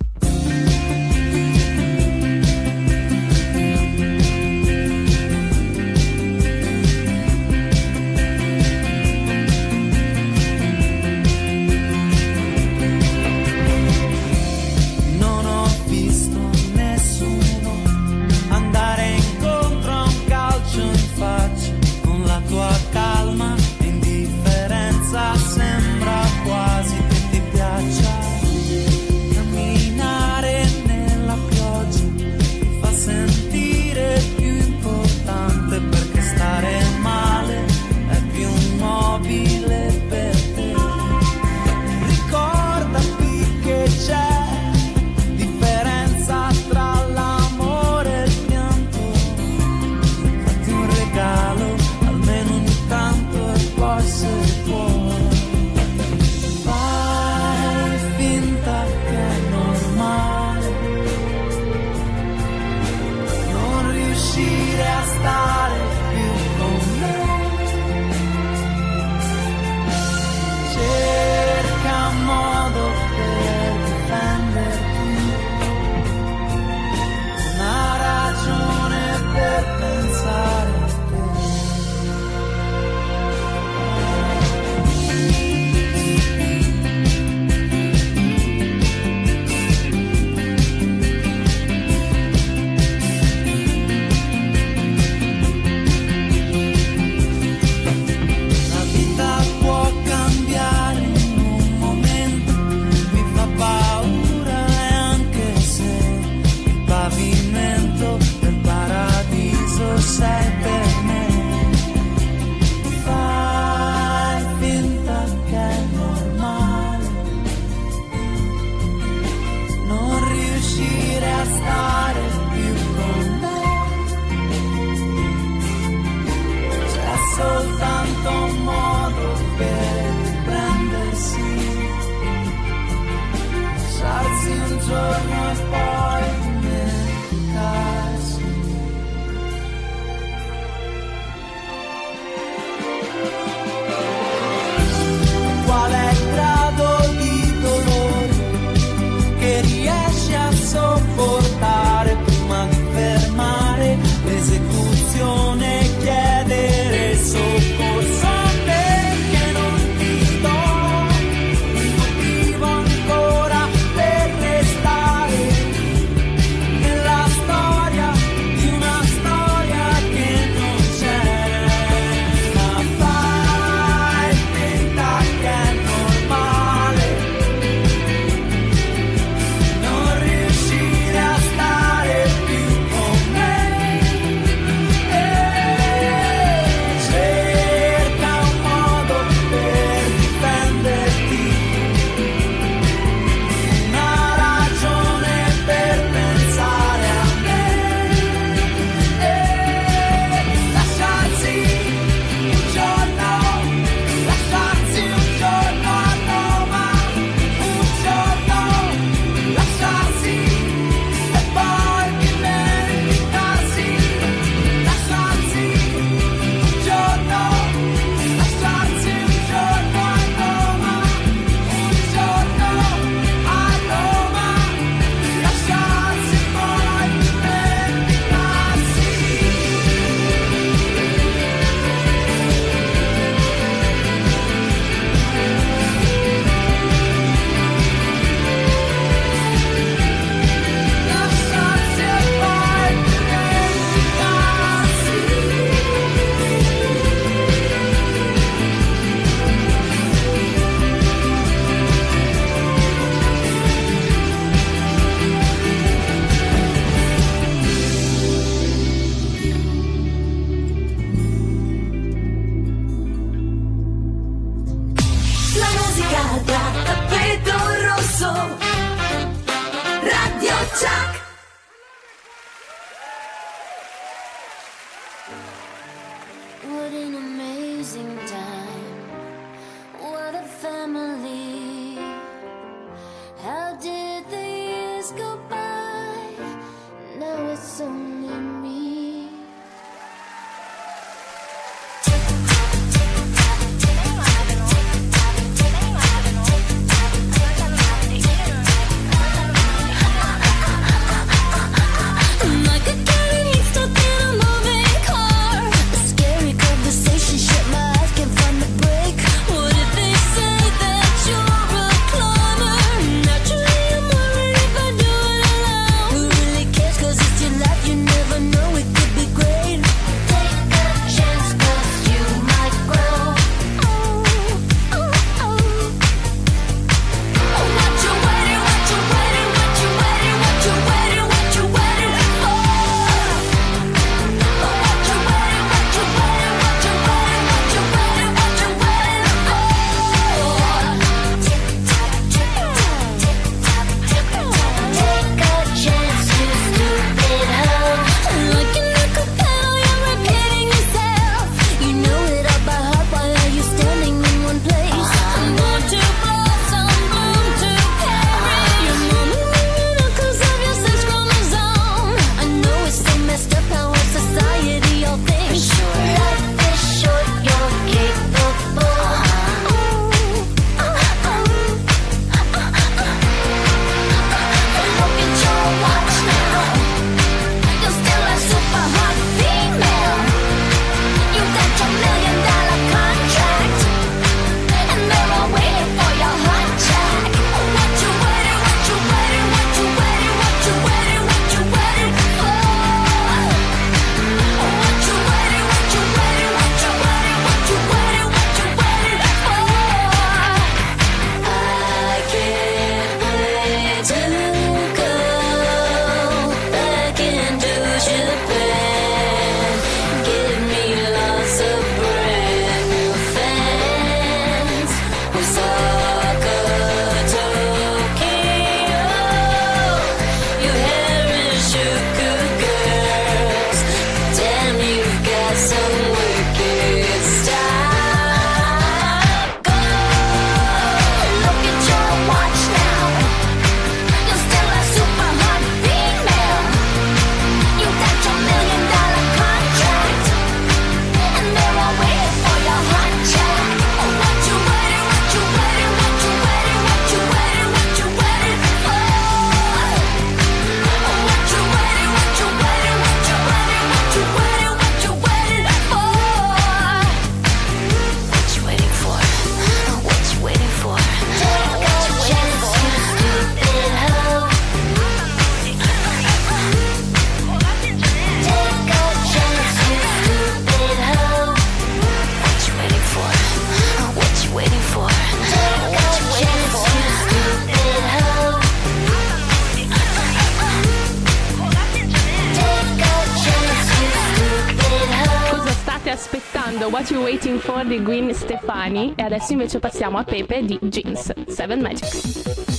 e adesso invece passiamo a Pepe di Jeans 7 Magic.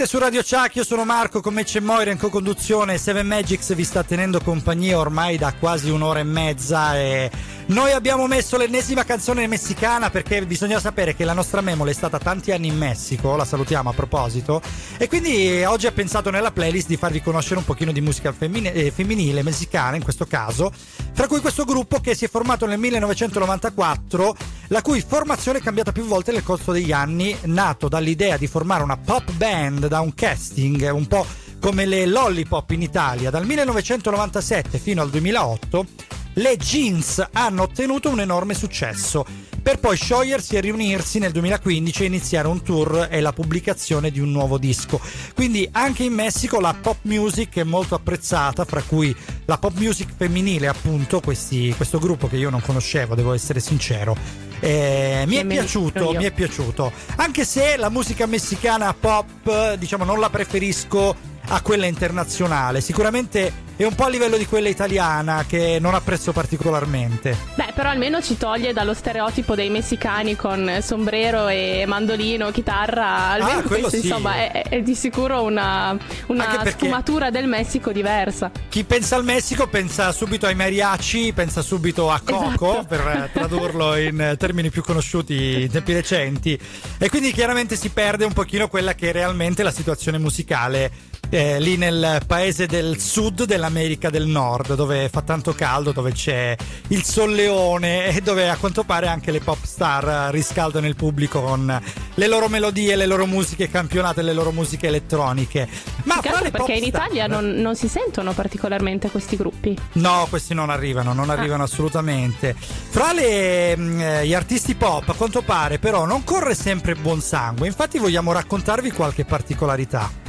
Siete su Radio Chuck, io sono Marco, con me c'è Moira in co-conduzione, Seven Magics vi sta tenendo compagnia ormai da quasi un'ora e mezza e noi abbiamo messo l'ennesima canzone messicana perché bisogna sapere che la nostra Memole è stata tanti anni in Messico, la salutiamo a proposito, e quindi oggi ha pensato nella playlist di farvi conoscere un pochino di musica femmine- eh, femminile, messicana in questo caso, tra cui questo gruppo che si è formato nel 1994, la cui formazione è cambiata più volte nel corso degli anni, nato dall'idea di formare una pop band da un casting un po' come le Lollipop in Italia dal 1997 fino al 2008 le Jeans hanno ottenuto un enorme successo per poi sciogliersi e riunirsi nel 2015 e iniziare un tour e la pubblicazione di un nuovo disco. Quindi anche in Messico la pop music è molto apprezzata, fra cui la pop music femminile, appunto, questi- questo gruppo che io non conoscevo, devo essere sincero. Eh, mi è piaciuto, mi è piaciuto. Anche se la musica messicana pop, diciamo, non la preferisco a quella internazionale. Sicuramente è un po' a livello di quella italiana che non apprezzo particolarmente. Beh, però almeno ci toglie dallo stereotipo dei messicani con sombrero e mandolino, chitarra. Almeno Ah, questo, sì. insomma, è, è di sicuro una, una sfumatura del Messico diversa. Chi pensa al Messico pensa subito ai mariachi, pensa subito a Coco, Esatto. per eh, tradurlo in eh, termini più conosciuti in tempi recenti. E quindi chiaramente si perde un pochino quella che è realmente la situazione musicale eh, lì nel paese del sud dell'America del Nord, dove fa tanto caldo, dove c'è il solleone e dove a quanto pare anche le pop star riscaldano il pubblico con le loro melodie, le loro musiche campionate, le loro musiche elettroniche. Ma le perché pop in star- Italia non, non si sentono particolarmente questi gruppi. No, questi non arrivano, non arrivano assolutamente. Fra le, mm, eh, gli artisti pop, a quanto pare, però, non corre sempre buon sangue. Infatti, vogliamo raccontarvi qualche particolarità.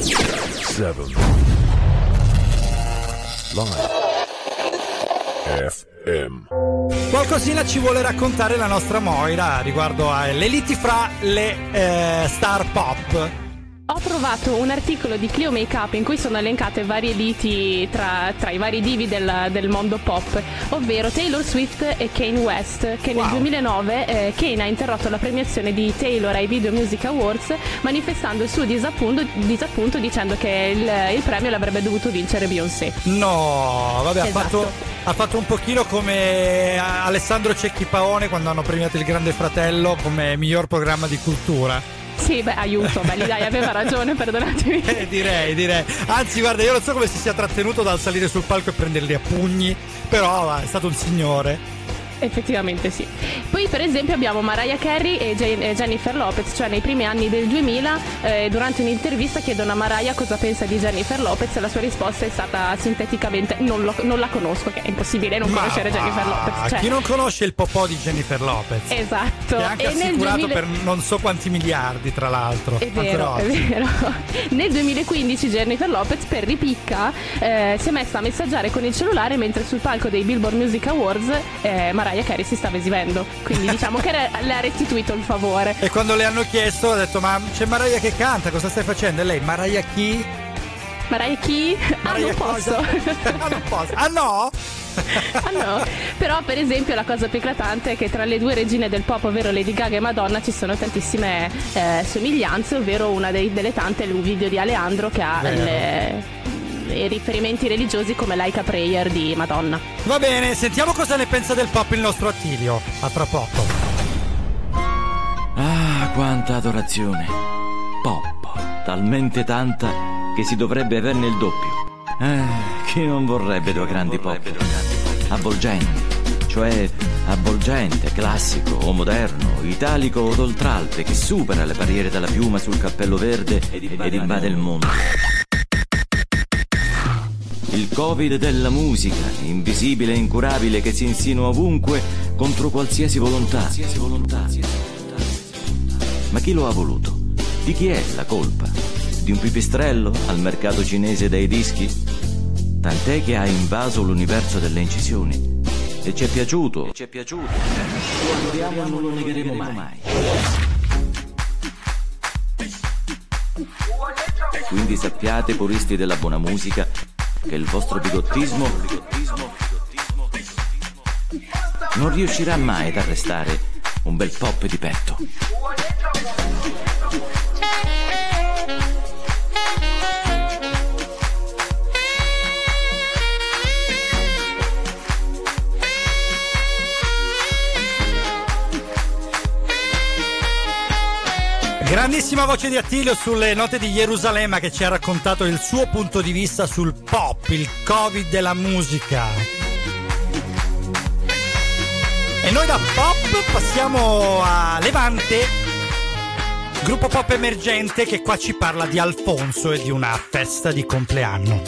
Seven. Live. FM. Qualcosina ci vuole raccontare la nostra Moira riguardo alle liti fra le eh, star pop. Ho trovato un articolo di Clio Makeup in cui sono elencate varie liti tra, tra i vari divi del, del mondo pop, ovvero Taylor Swift e Kane West, che nel 2009 eh, Kane ha interrotto la premiazione di Taylor ai Video Music Awards manifestando il suo disappunto, disappunto dicendo che il, il premio l'avrebbe dovuto vincere Beyoncé. No, vabbè, ha, Esatto. fatto, ha fatto un pochino come Alessandro Cecchi Paone quando hanno premiato il Grande Fratello come miglior programma di cultura. Sì, beh, aiuto, belli dai, aveva ragione, perdonatemi. Eh, direi, direi. Anzi, guarda, io non so come si sia trattenuto dal salire sul palco e prenderli a pugni, però è stato un signore. Effettivamente sì. Poi per esempio abbiamo Mariah Carey e Jen- e Jennifer Lopez, cioè nei primi anni del 2000 eh, durante un'intervista chiedono a Mariah cosa pensa di Jennifer Lopez e la sua risposta è stata sinteticamente non, lo- non la conosco, che è impossibile non Ma conoscere va, Jennifer Lopez. Cioè, Chi non conosce il popò di Jennifer Lopez? Esatto. Che è anche E assicurato 2000 per non so quanti miliardi, tra l'altro. È vero, è vero. Nel 2015 Jennifer Lopez per ripicca eh, si è messa a messaggiare con il cellulare mentre sul palco dei Billboard Music Awards eh, Mariah Carey si stava esibendo. Quindi diciamo che le le ha restituito il favore. E quando le hanno chiesto, ha detto: Ma c'è Mariah che canta, cosa stai facendo? E lei, Mariah chi? Mariah chi? Ah, non posso. ah, non posso. Ah, no? Ah, no. Però, per esempio, la cosa più eclatante è che tra le due regine del pop, ovvero Lady Gaga e Madonna, ci sono tantissime eh, somiglianze, ovvero una dei- delle tante è un video di Aleandro che ha le- i riferimenti religiosi come Like a Prayer di Madonna. Va bene, sentiamo cosa ne pensa del pop il nostro Attilio. A tra poco. Ah, quanta adorazione. Pop, talmente tanta che si dovrebbe averne il doppio. Eh, chi non vorrebbe due grandi pop? Avvolgenti, cioè avvolgente, classico o moderno, italico o d'oltralpe che supera le barriere della piuma sul cappello verde ed invade il mondo. Il Covid della musica, invisibile e incurabile che si insinua ovunque contro qualsiasi volontà. Ma chi lo ha voluto? Di chi è la colpa? Di un pipistrello al mercato cinese dei dischi? Tant'è che ha invaso l'universo delle incisioni. E ci è piaciuto. E ci è piaciuto. Lo andiamo e non lo negheremo mai. E quindi sappiate, puristi della buona musica, che il vostro bigottismo non riuscirà mai ad arrestare un bel pop di petto. Grandissima voce di Attilio sulle note di Gerusalemme che ci ha raccontato il suo punto di vista sul pop, il covid della musica. E noi da pop passiamo a Levante, gruppo pop emergente che qua ci parla di Alfonso e di una festa di compleanno.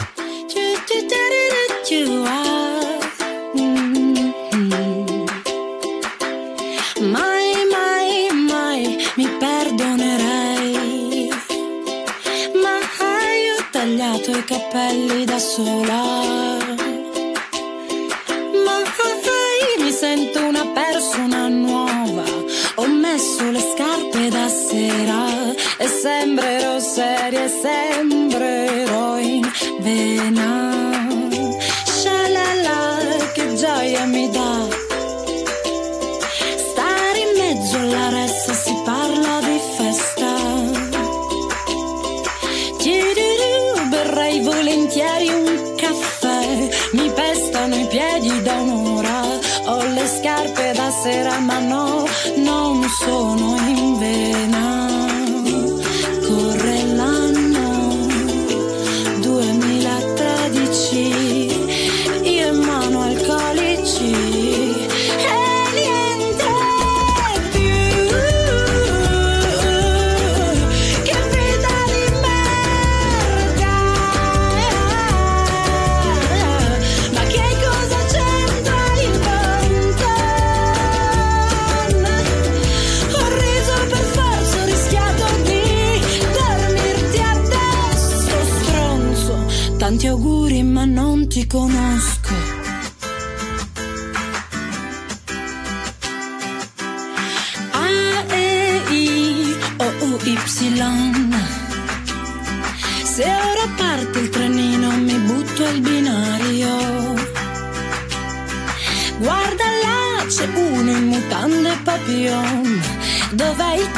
I capelli da sola. Ma mi sento una persona nuova. Ho messo le scarpe da sera e sembrerò seria e sembrerò in vena.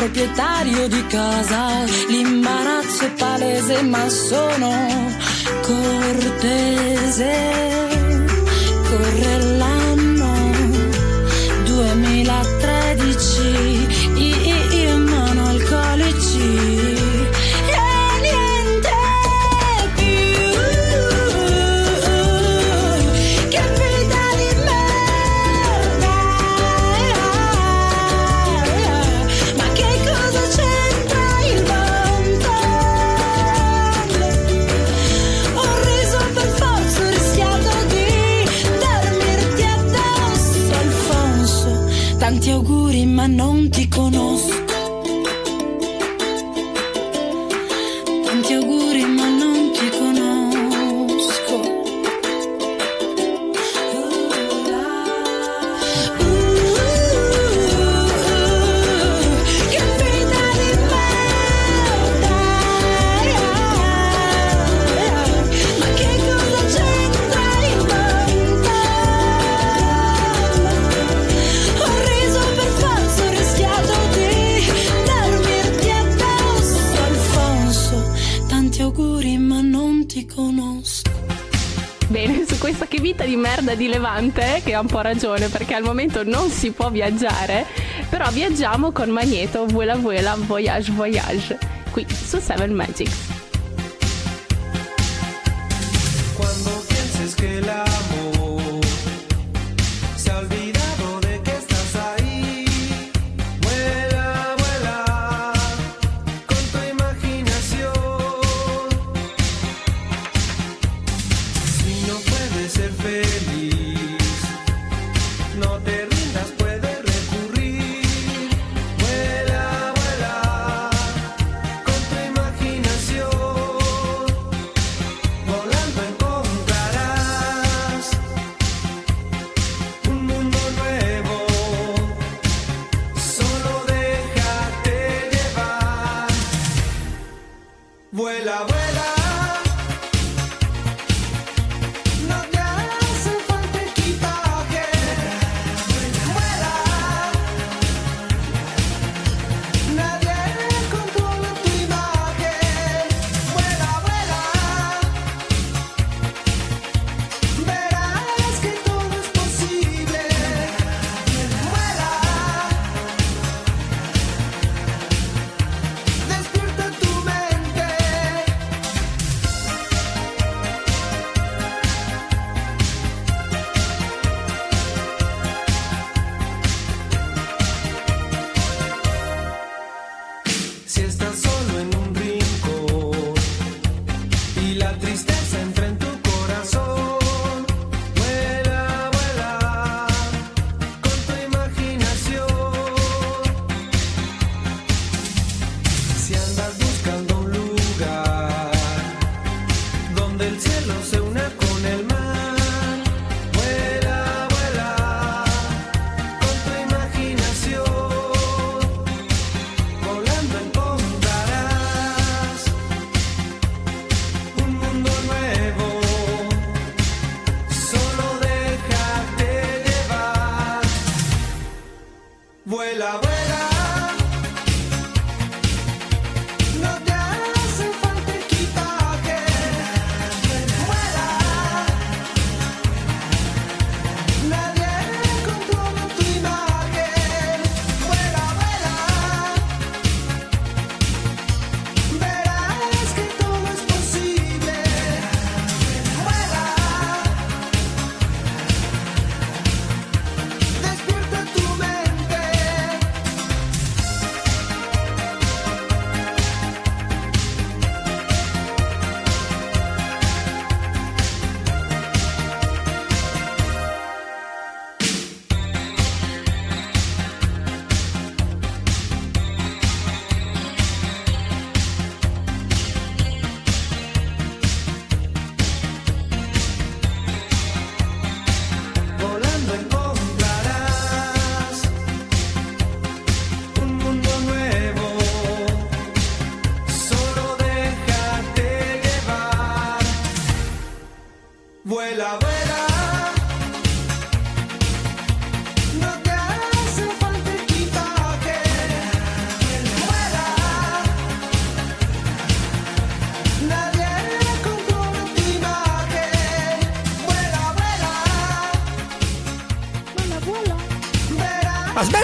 Proprietario di casa? L'imbarazzo è palese, ma sono cortese. Corre di merda di Levante, che ha un po' ragione perché al momento non si può viaggiare, però viaggiamo con Magneto, Vuela Vuela, Voyage Voyage, qui su Seven Magics.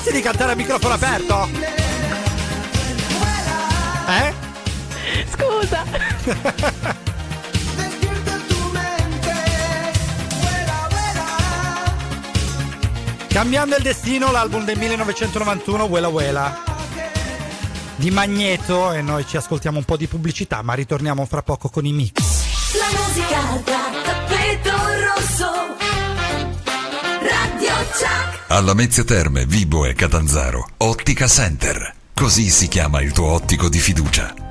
Smetti di cantare a microfono aperto? Eh? Scusa. Cambiando il destino, l'album del 1991, Wela Wela. Di Magneto e noi ci ascoltiamo un po' di pubblicità, ma ritorniamo fra poco con i mix. La musica da tappeto rosso. Radio Chuck. Alla Mezzia Terme, Vibo e Catanzaro, Ottica Center. Così si chiama il tuo ottico di fiducia.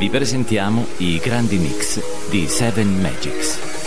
Vi presentiamo i grandi mix di Seven Magics.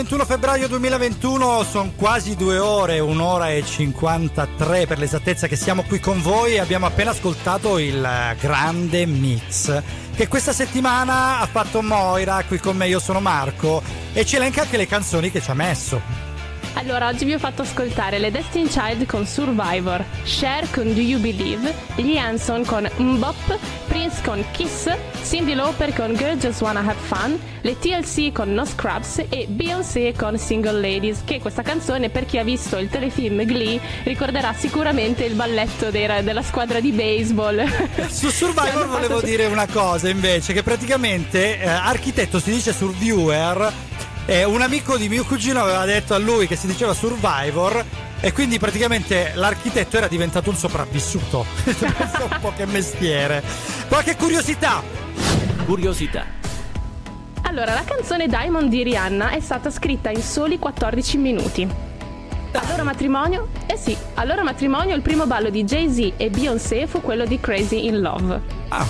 21 febbraio 2021, sono quasi due ore, un'ora e 53 per l'esattezza che siamo qui con voi e abbiamo appena ascoltato il grande mix che questa settimana ha fatto Moira, qui con me io sono Marco e ci elenca anche le canzoni che ci ha messo. Allora, oggi vi ho fatto ascoltare le Destiny Child con Survivor, Cher con Do You Believe, gli Hanson con Mbop, Prince con Kiss, Cindy Lauper con Girl Just Wanna Have Fun, le TLC con No Scrubs e Beyoncé con Single Ladies, che questa canzone per chi ha visto il telefilm Glee ricorderà sicuramente il balletto dei- della squadra di baseball. Su Survivor volevo dire una cosa invece, che praticamente eh, architetto si dice surviewer. E un amico di mio cugino aveva detto a lui che si diceva Survivor e quindi praticamente l'architetto era diventato un sopravvissuto. Pensa un po' che mestiere. Qualche curiosità? Curiosità. Allora, la canzone Diamond di Rihanna è stata scritta in soli 14 minuti. Al loro matrimonio? Eh sì, al loro matrimonio il primo ballo di Jay-Z e Beyoncé fu quello di Crazy in Love. Ah.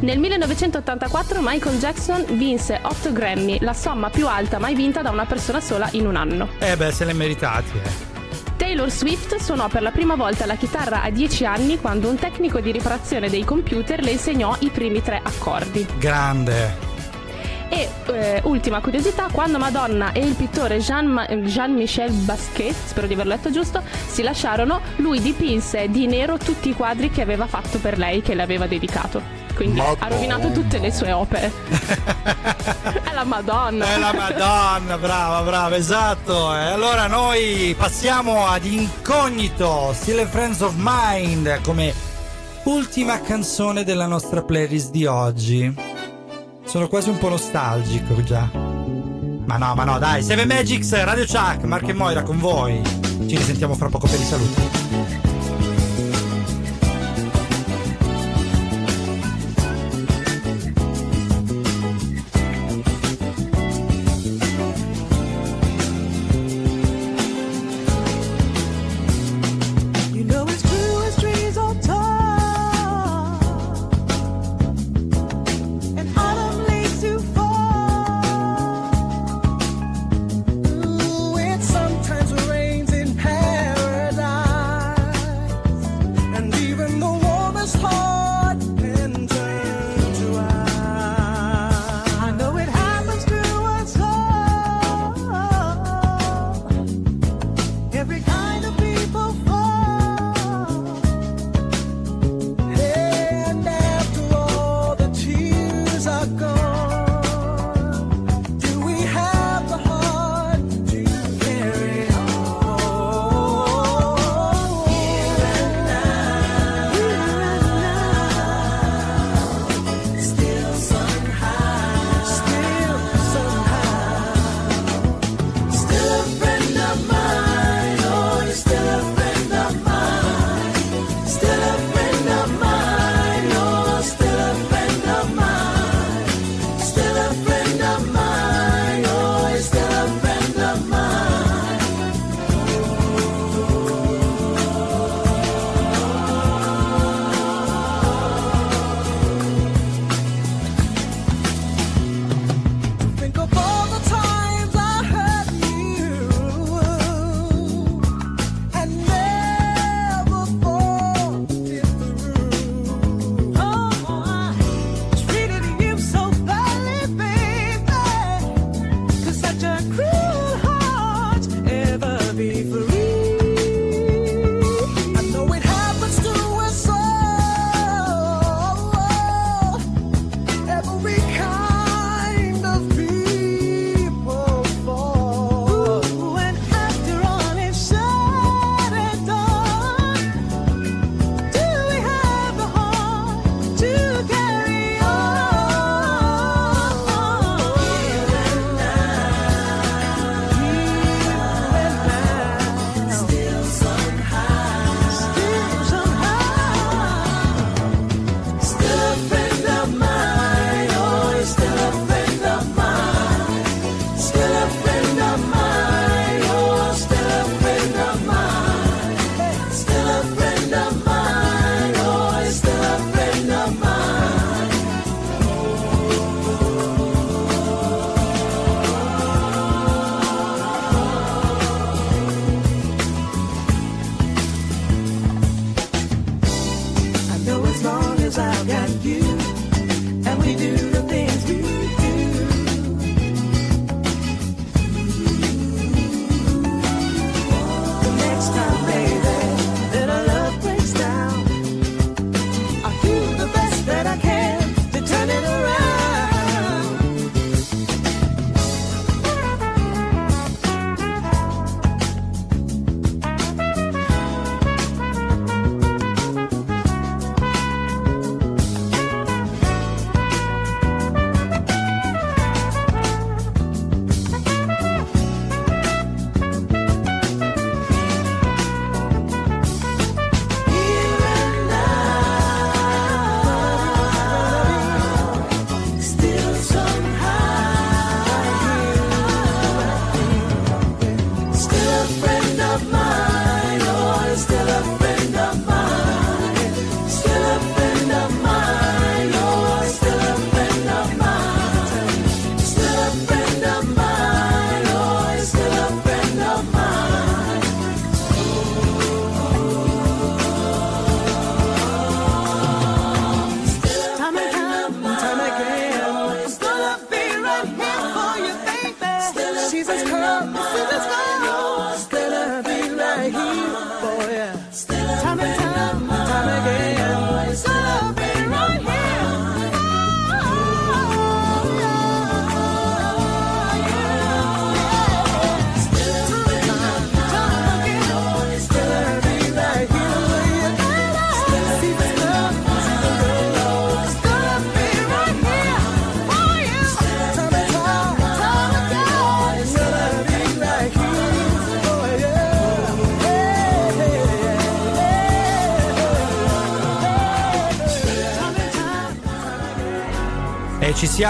Nel 1984 Michael Jackson vinse 8 Grammy, la somma più alta mai vinta da una persona sola in un anno. Eh beh, se l'è meritati, eh. Taylor Swift suonò per la prima volta la chitarra a 10 anni quando un tecnico di riparazione dei computer le insegnò i primi tre accordi. Grande. E eh, ultima curiosità, quando Madonna e il pittore Jean- Jean-Michel Basquiat, spero di averlo letto giusto, si lasciarono, lui dipinse di nero tutti i quadri che aveva fatto per lei, che le aveva dedicato. Quindi ha rovinato tutte le sue opere. È la Madonna. È la Madonna, brava, brava, esatto. E allora noi passiamo ad Incognito, Still Friends of Mind, come ultima canzone della nostra playlist di oggi. Sono quasi un po' nostalgico già. Ma no, ma no, dai, 7 Magics, Radio Chuck, Mark e Moira con voi. Ci risentiamo fra poco per i saluti.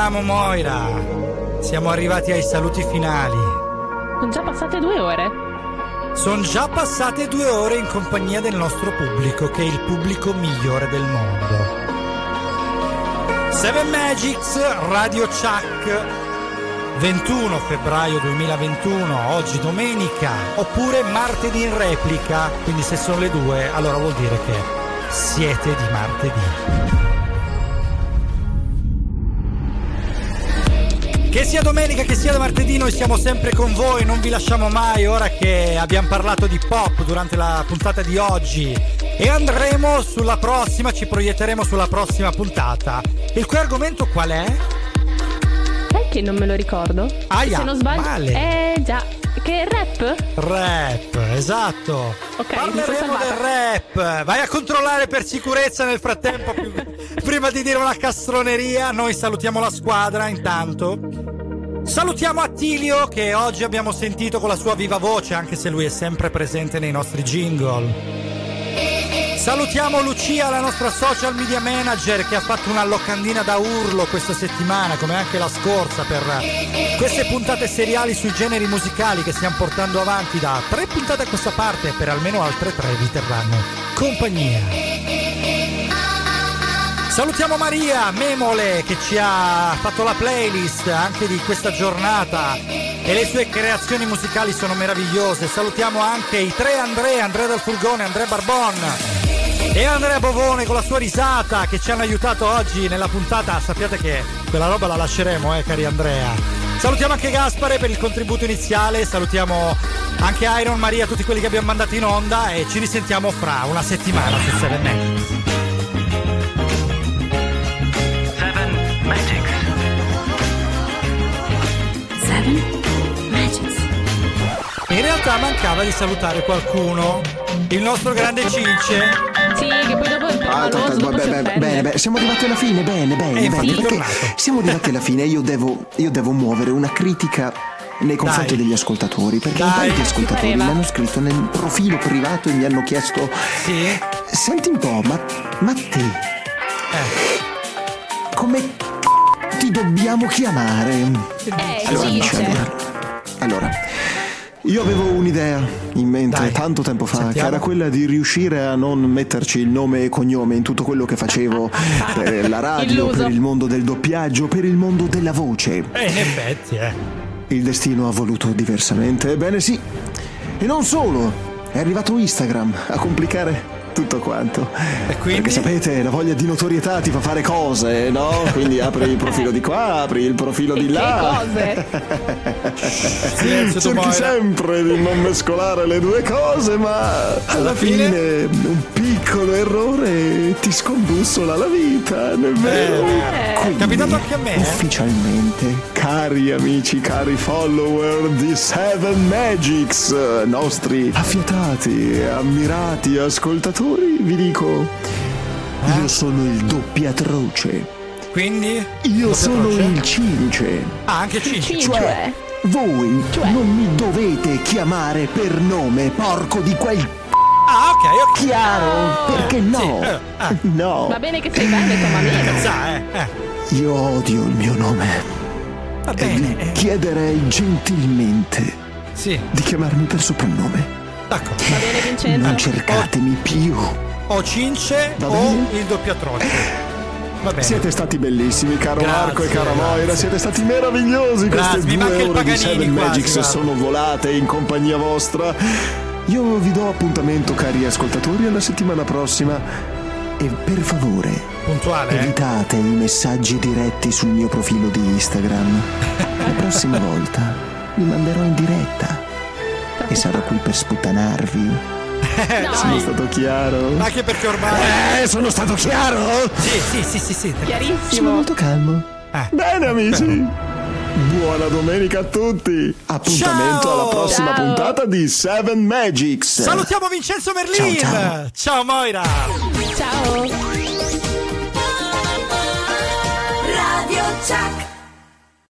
Siamo Moira. Siamo arrivati ai saluti finali. Sono già passate due ore. Sono già passate due ore in compagnia del nostro pubblico, che è il pubblico migliore del mondo. Seven Magics, Radio Chuck, 21 febbraio 2021, oggi domenica, oppure martedì in replica, quindi se sono le due, allora vuol dire che siete di martedì. Che sia domenica, che sia martedì, noi siamo sempre con voi, non vi lasciamo mai ora che abbiamo parlato di pop durante la puntata di oggi e andremo sulla prossima, ci proietteremo sulla prossima puntata. Il cui argomento qual è? Sai che non me lo ricordo? Aia, Se non sbaglio. male. Eh già. Che rap? Rap, esatto. Ok, Parleremo del rap. Vai a controllare per sicurezza nel frattempo, prima di dire una castroneria. Noi salutiamo la squadra intanto. Salutiamo Attilio che oggi abbiamo sentito con la sua viva voce, anche se lui è sempre presente nei nostri jingle. Salutiamo Lucia, la nostra social media manager che ha fatto una locandina da urlo questa settimana, come anche la scorsa, per queste puntate seriali sui generi musicali che stiamo portando avanti da tre puntate a questa parte e per almeno altre tre vi terranno compagnia. Salutiamo Maria Memole che ci ha fatto la playlist anche di questa giornata e le sue creazioni musicali sono meravigliose. Salutiamo anche i tre Andrea, Andrea del Fulgone, Andrea Barbon e Andrea Bovone con la sua risata che ci hanno aiutato oggi nella puntata. Sappiate che quella roba la lasceremo, eh, cari Andrea. Salutiamo anche Gaspare per il contributo iniziale, salutiamo anche Iron Maria, tutti quelli che abbiamo mandato in onda e ci risentiamo fra una settimana su 7 Magics. In realtà mancava di salutare qualcuno, il nostro grande Cince. Che poi dopo Ah, dopo beh, beh, offende. bene, bene, siamo arrivati alla fine, bene, bene, Eh, bene, perché tornato. siamo arrivati alla fine, io devo, io devo muovere una critica nei confronti Dai. degli ascoltatori, perché Dai. tanti ascoltatori mi hanno scritto nel profilo privato e mi hanno chiesto, Sì? senti un po', ma, ma te, Eh. come c- ti dobbiamo chiamare? Eh, Allora, sì, amici, allora, allora, io avevo un'idea in mente Dai, tanto tempo fa, sentiamo. che era quella di riuscire a non metterci il nome e cognome in tutto quello che facevo per la radio, Illuso. per il mondo del doppiaggio, per il mondo della voce. Eh, in effetti, eh. Il destino ha voluto diversamente, ebbene sì. E non solo, è arrivato Instagram a complicare tutto quanto. E quindi? Perché sapete, la voglia di notorietà ti fa fare cose, no? Quindi apri il profilo di qua, apri il profilo di che là. cose? Silenzio, tu Cerchi sempre di non mescolare le due cose, ma alla fine? fine, un piccolo errore ti scondussola la vita, non è vero? Eh, è Quindi, capitato anche a me, eh. Ufficialmente, cari amici, cari follower di Seven Magics, nostri affiatati ammirati ascoltatori, vi dico, Eh? io sono il doppiatroce. Quindi? Io sono il cince. Ah, anche Cince. Cioè, cioè. voi Cioè? non mi dovete chiamare per nome, porco di quel Ah, ok, ok. chiaro? Perché no? Sì, eh, ah. No, Va bene che sei veneto, ma meno. Sa, eh, eh. io odio il mio nome Va e vi bene. eh. chiederei gentilmente Sì, di chiamarmi per soprannome. D'accordo. Va bene, Vincenzo. Non cercatemi più. O Cince o il doppiatroce. Va bene. Siete stati bellissimi, caro Grazie, Marco e cara grazie. Moira, siete stati meravigliosi Grazie, queste mi due ore di Seven quasi, Magics guarda. sono volate in compagnia vostra. Io vi do appuntamento, cari ascoltatori, alla settimana prossima. E per favore, Puntuale, eh? evitate i messaggi diretti sul mio profilo di Instagram. La prossima volta vi manderò in diretta e sarò qui per sputtanarvi. Sono No, stato chiaro? Anche perché ormai... Eh, sono stato chiaro? Sì, sì, sì, sì, sì. Sono chiarissimo. molto calmo. Eh. Bene amici. Buona domenica a tutti. Appuntamento Ciao. alla prossima Ciao. puntata di Seven Magics. Salutiamo Vincenzo Merlin! Ciao, ciao. ciao Moira! Ciao. Radio Chuck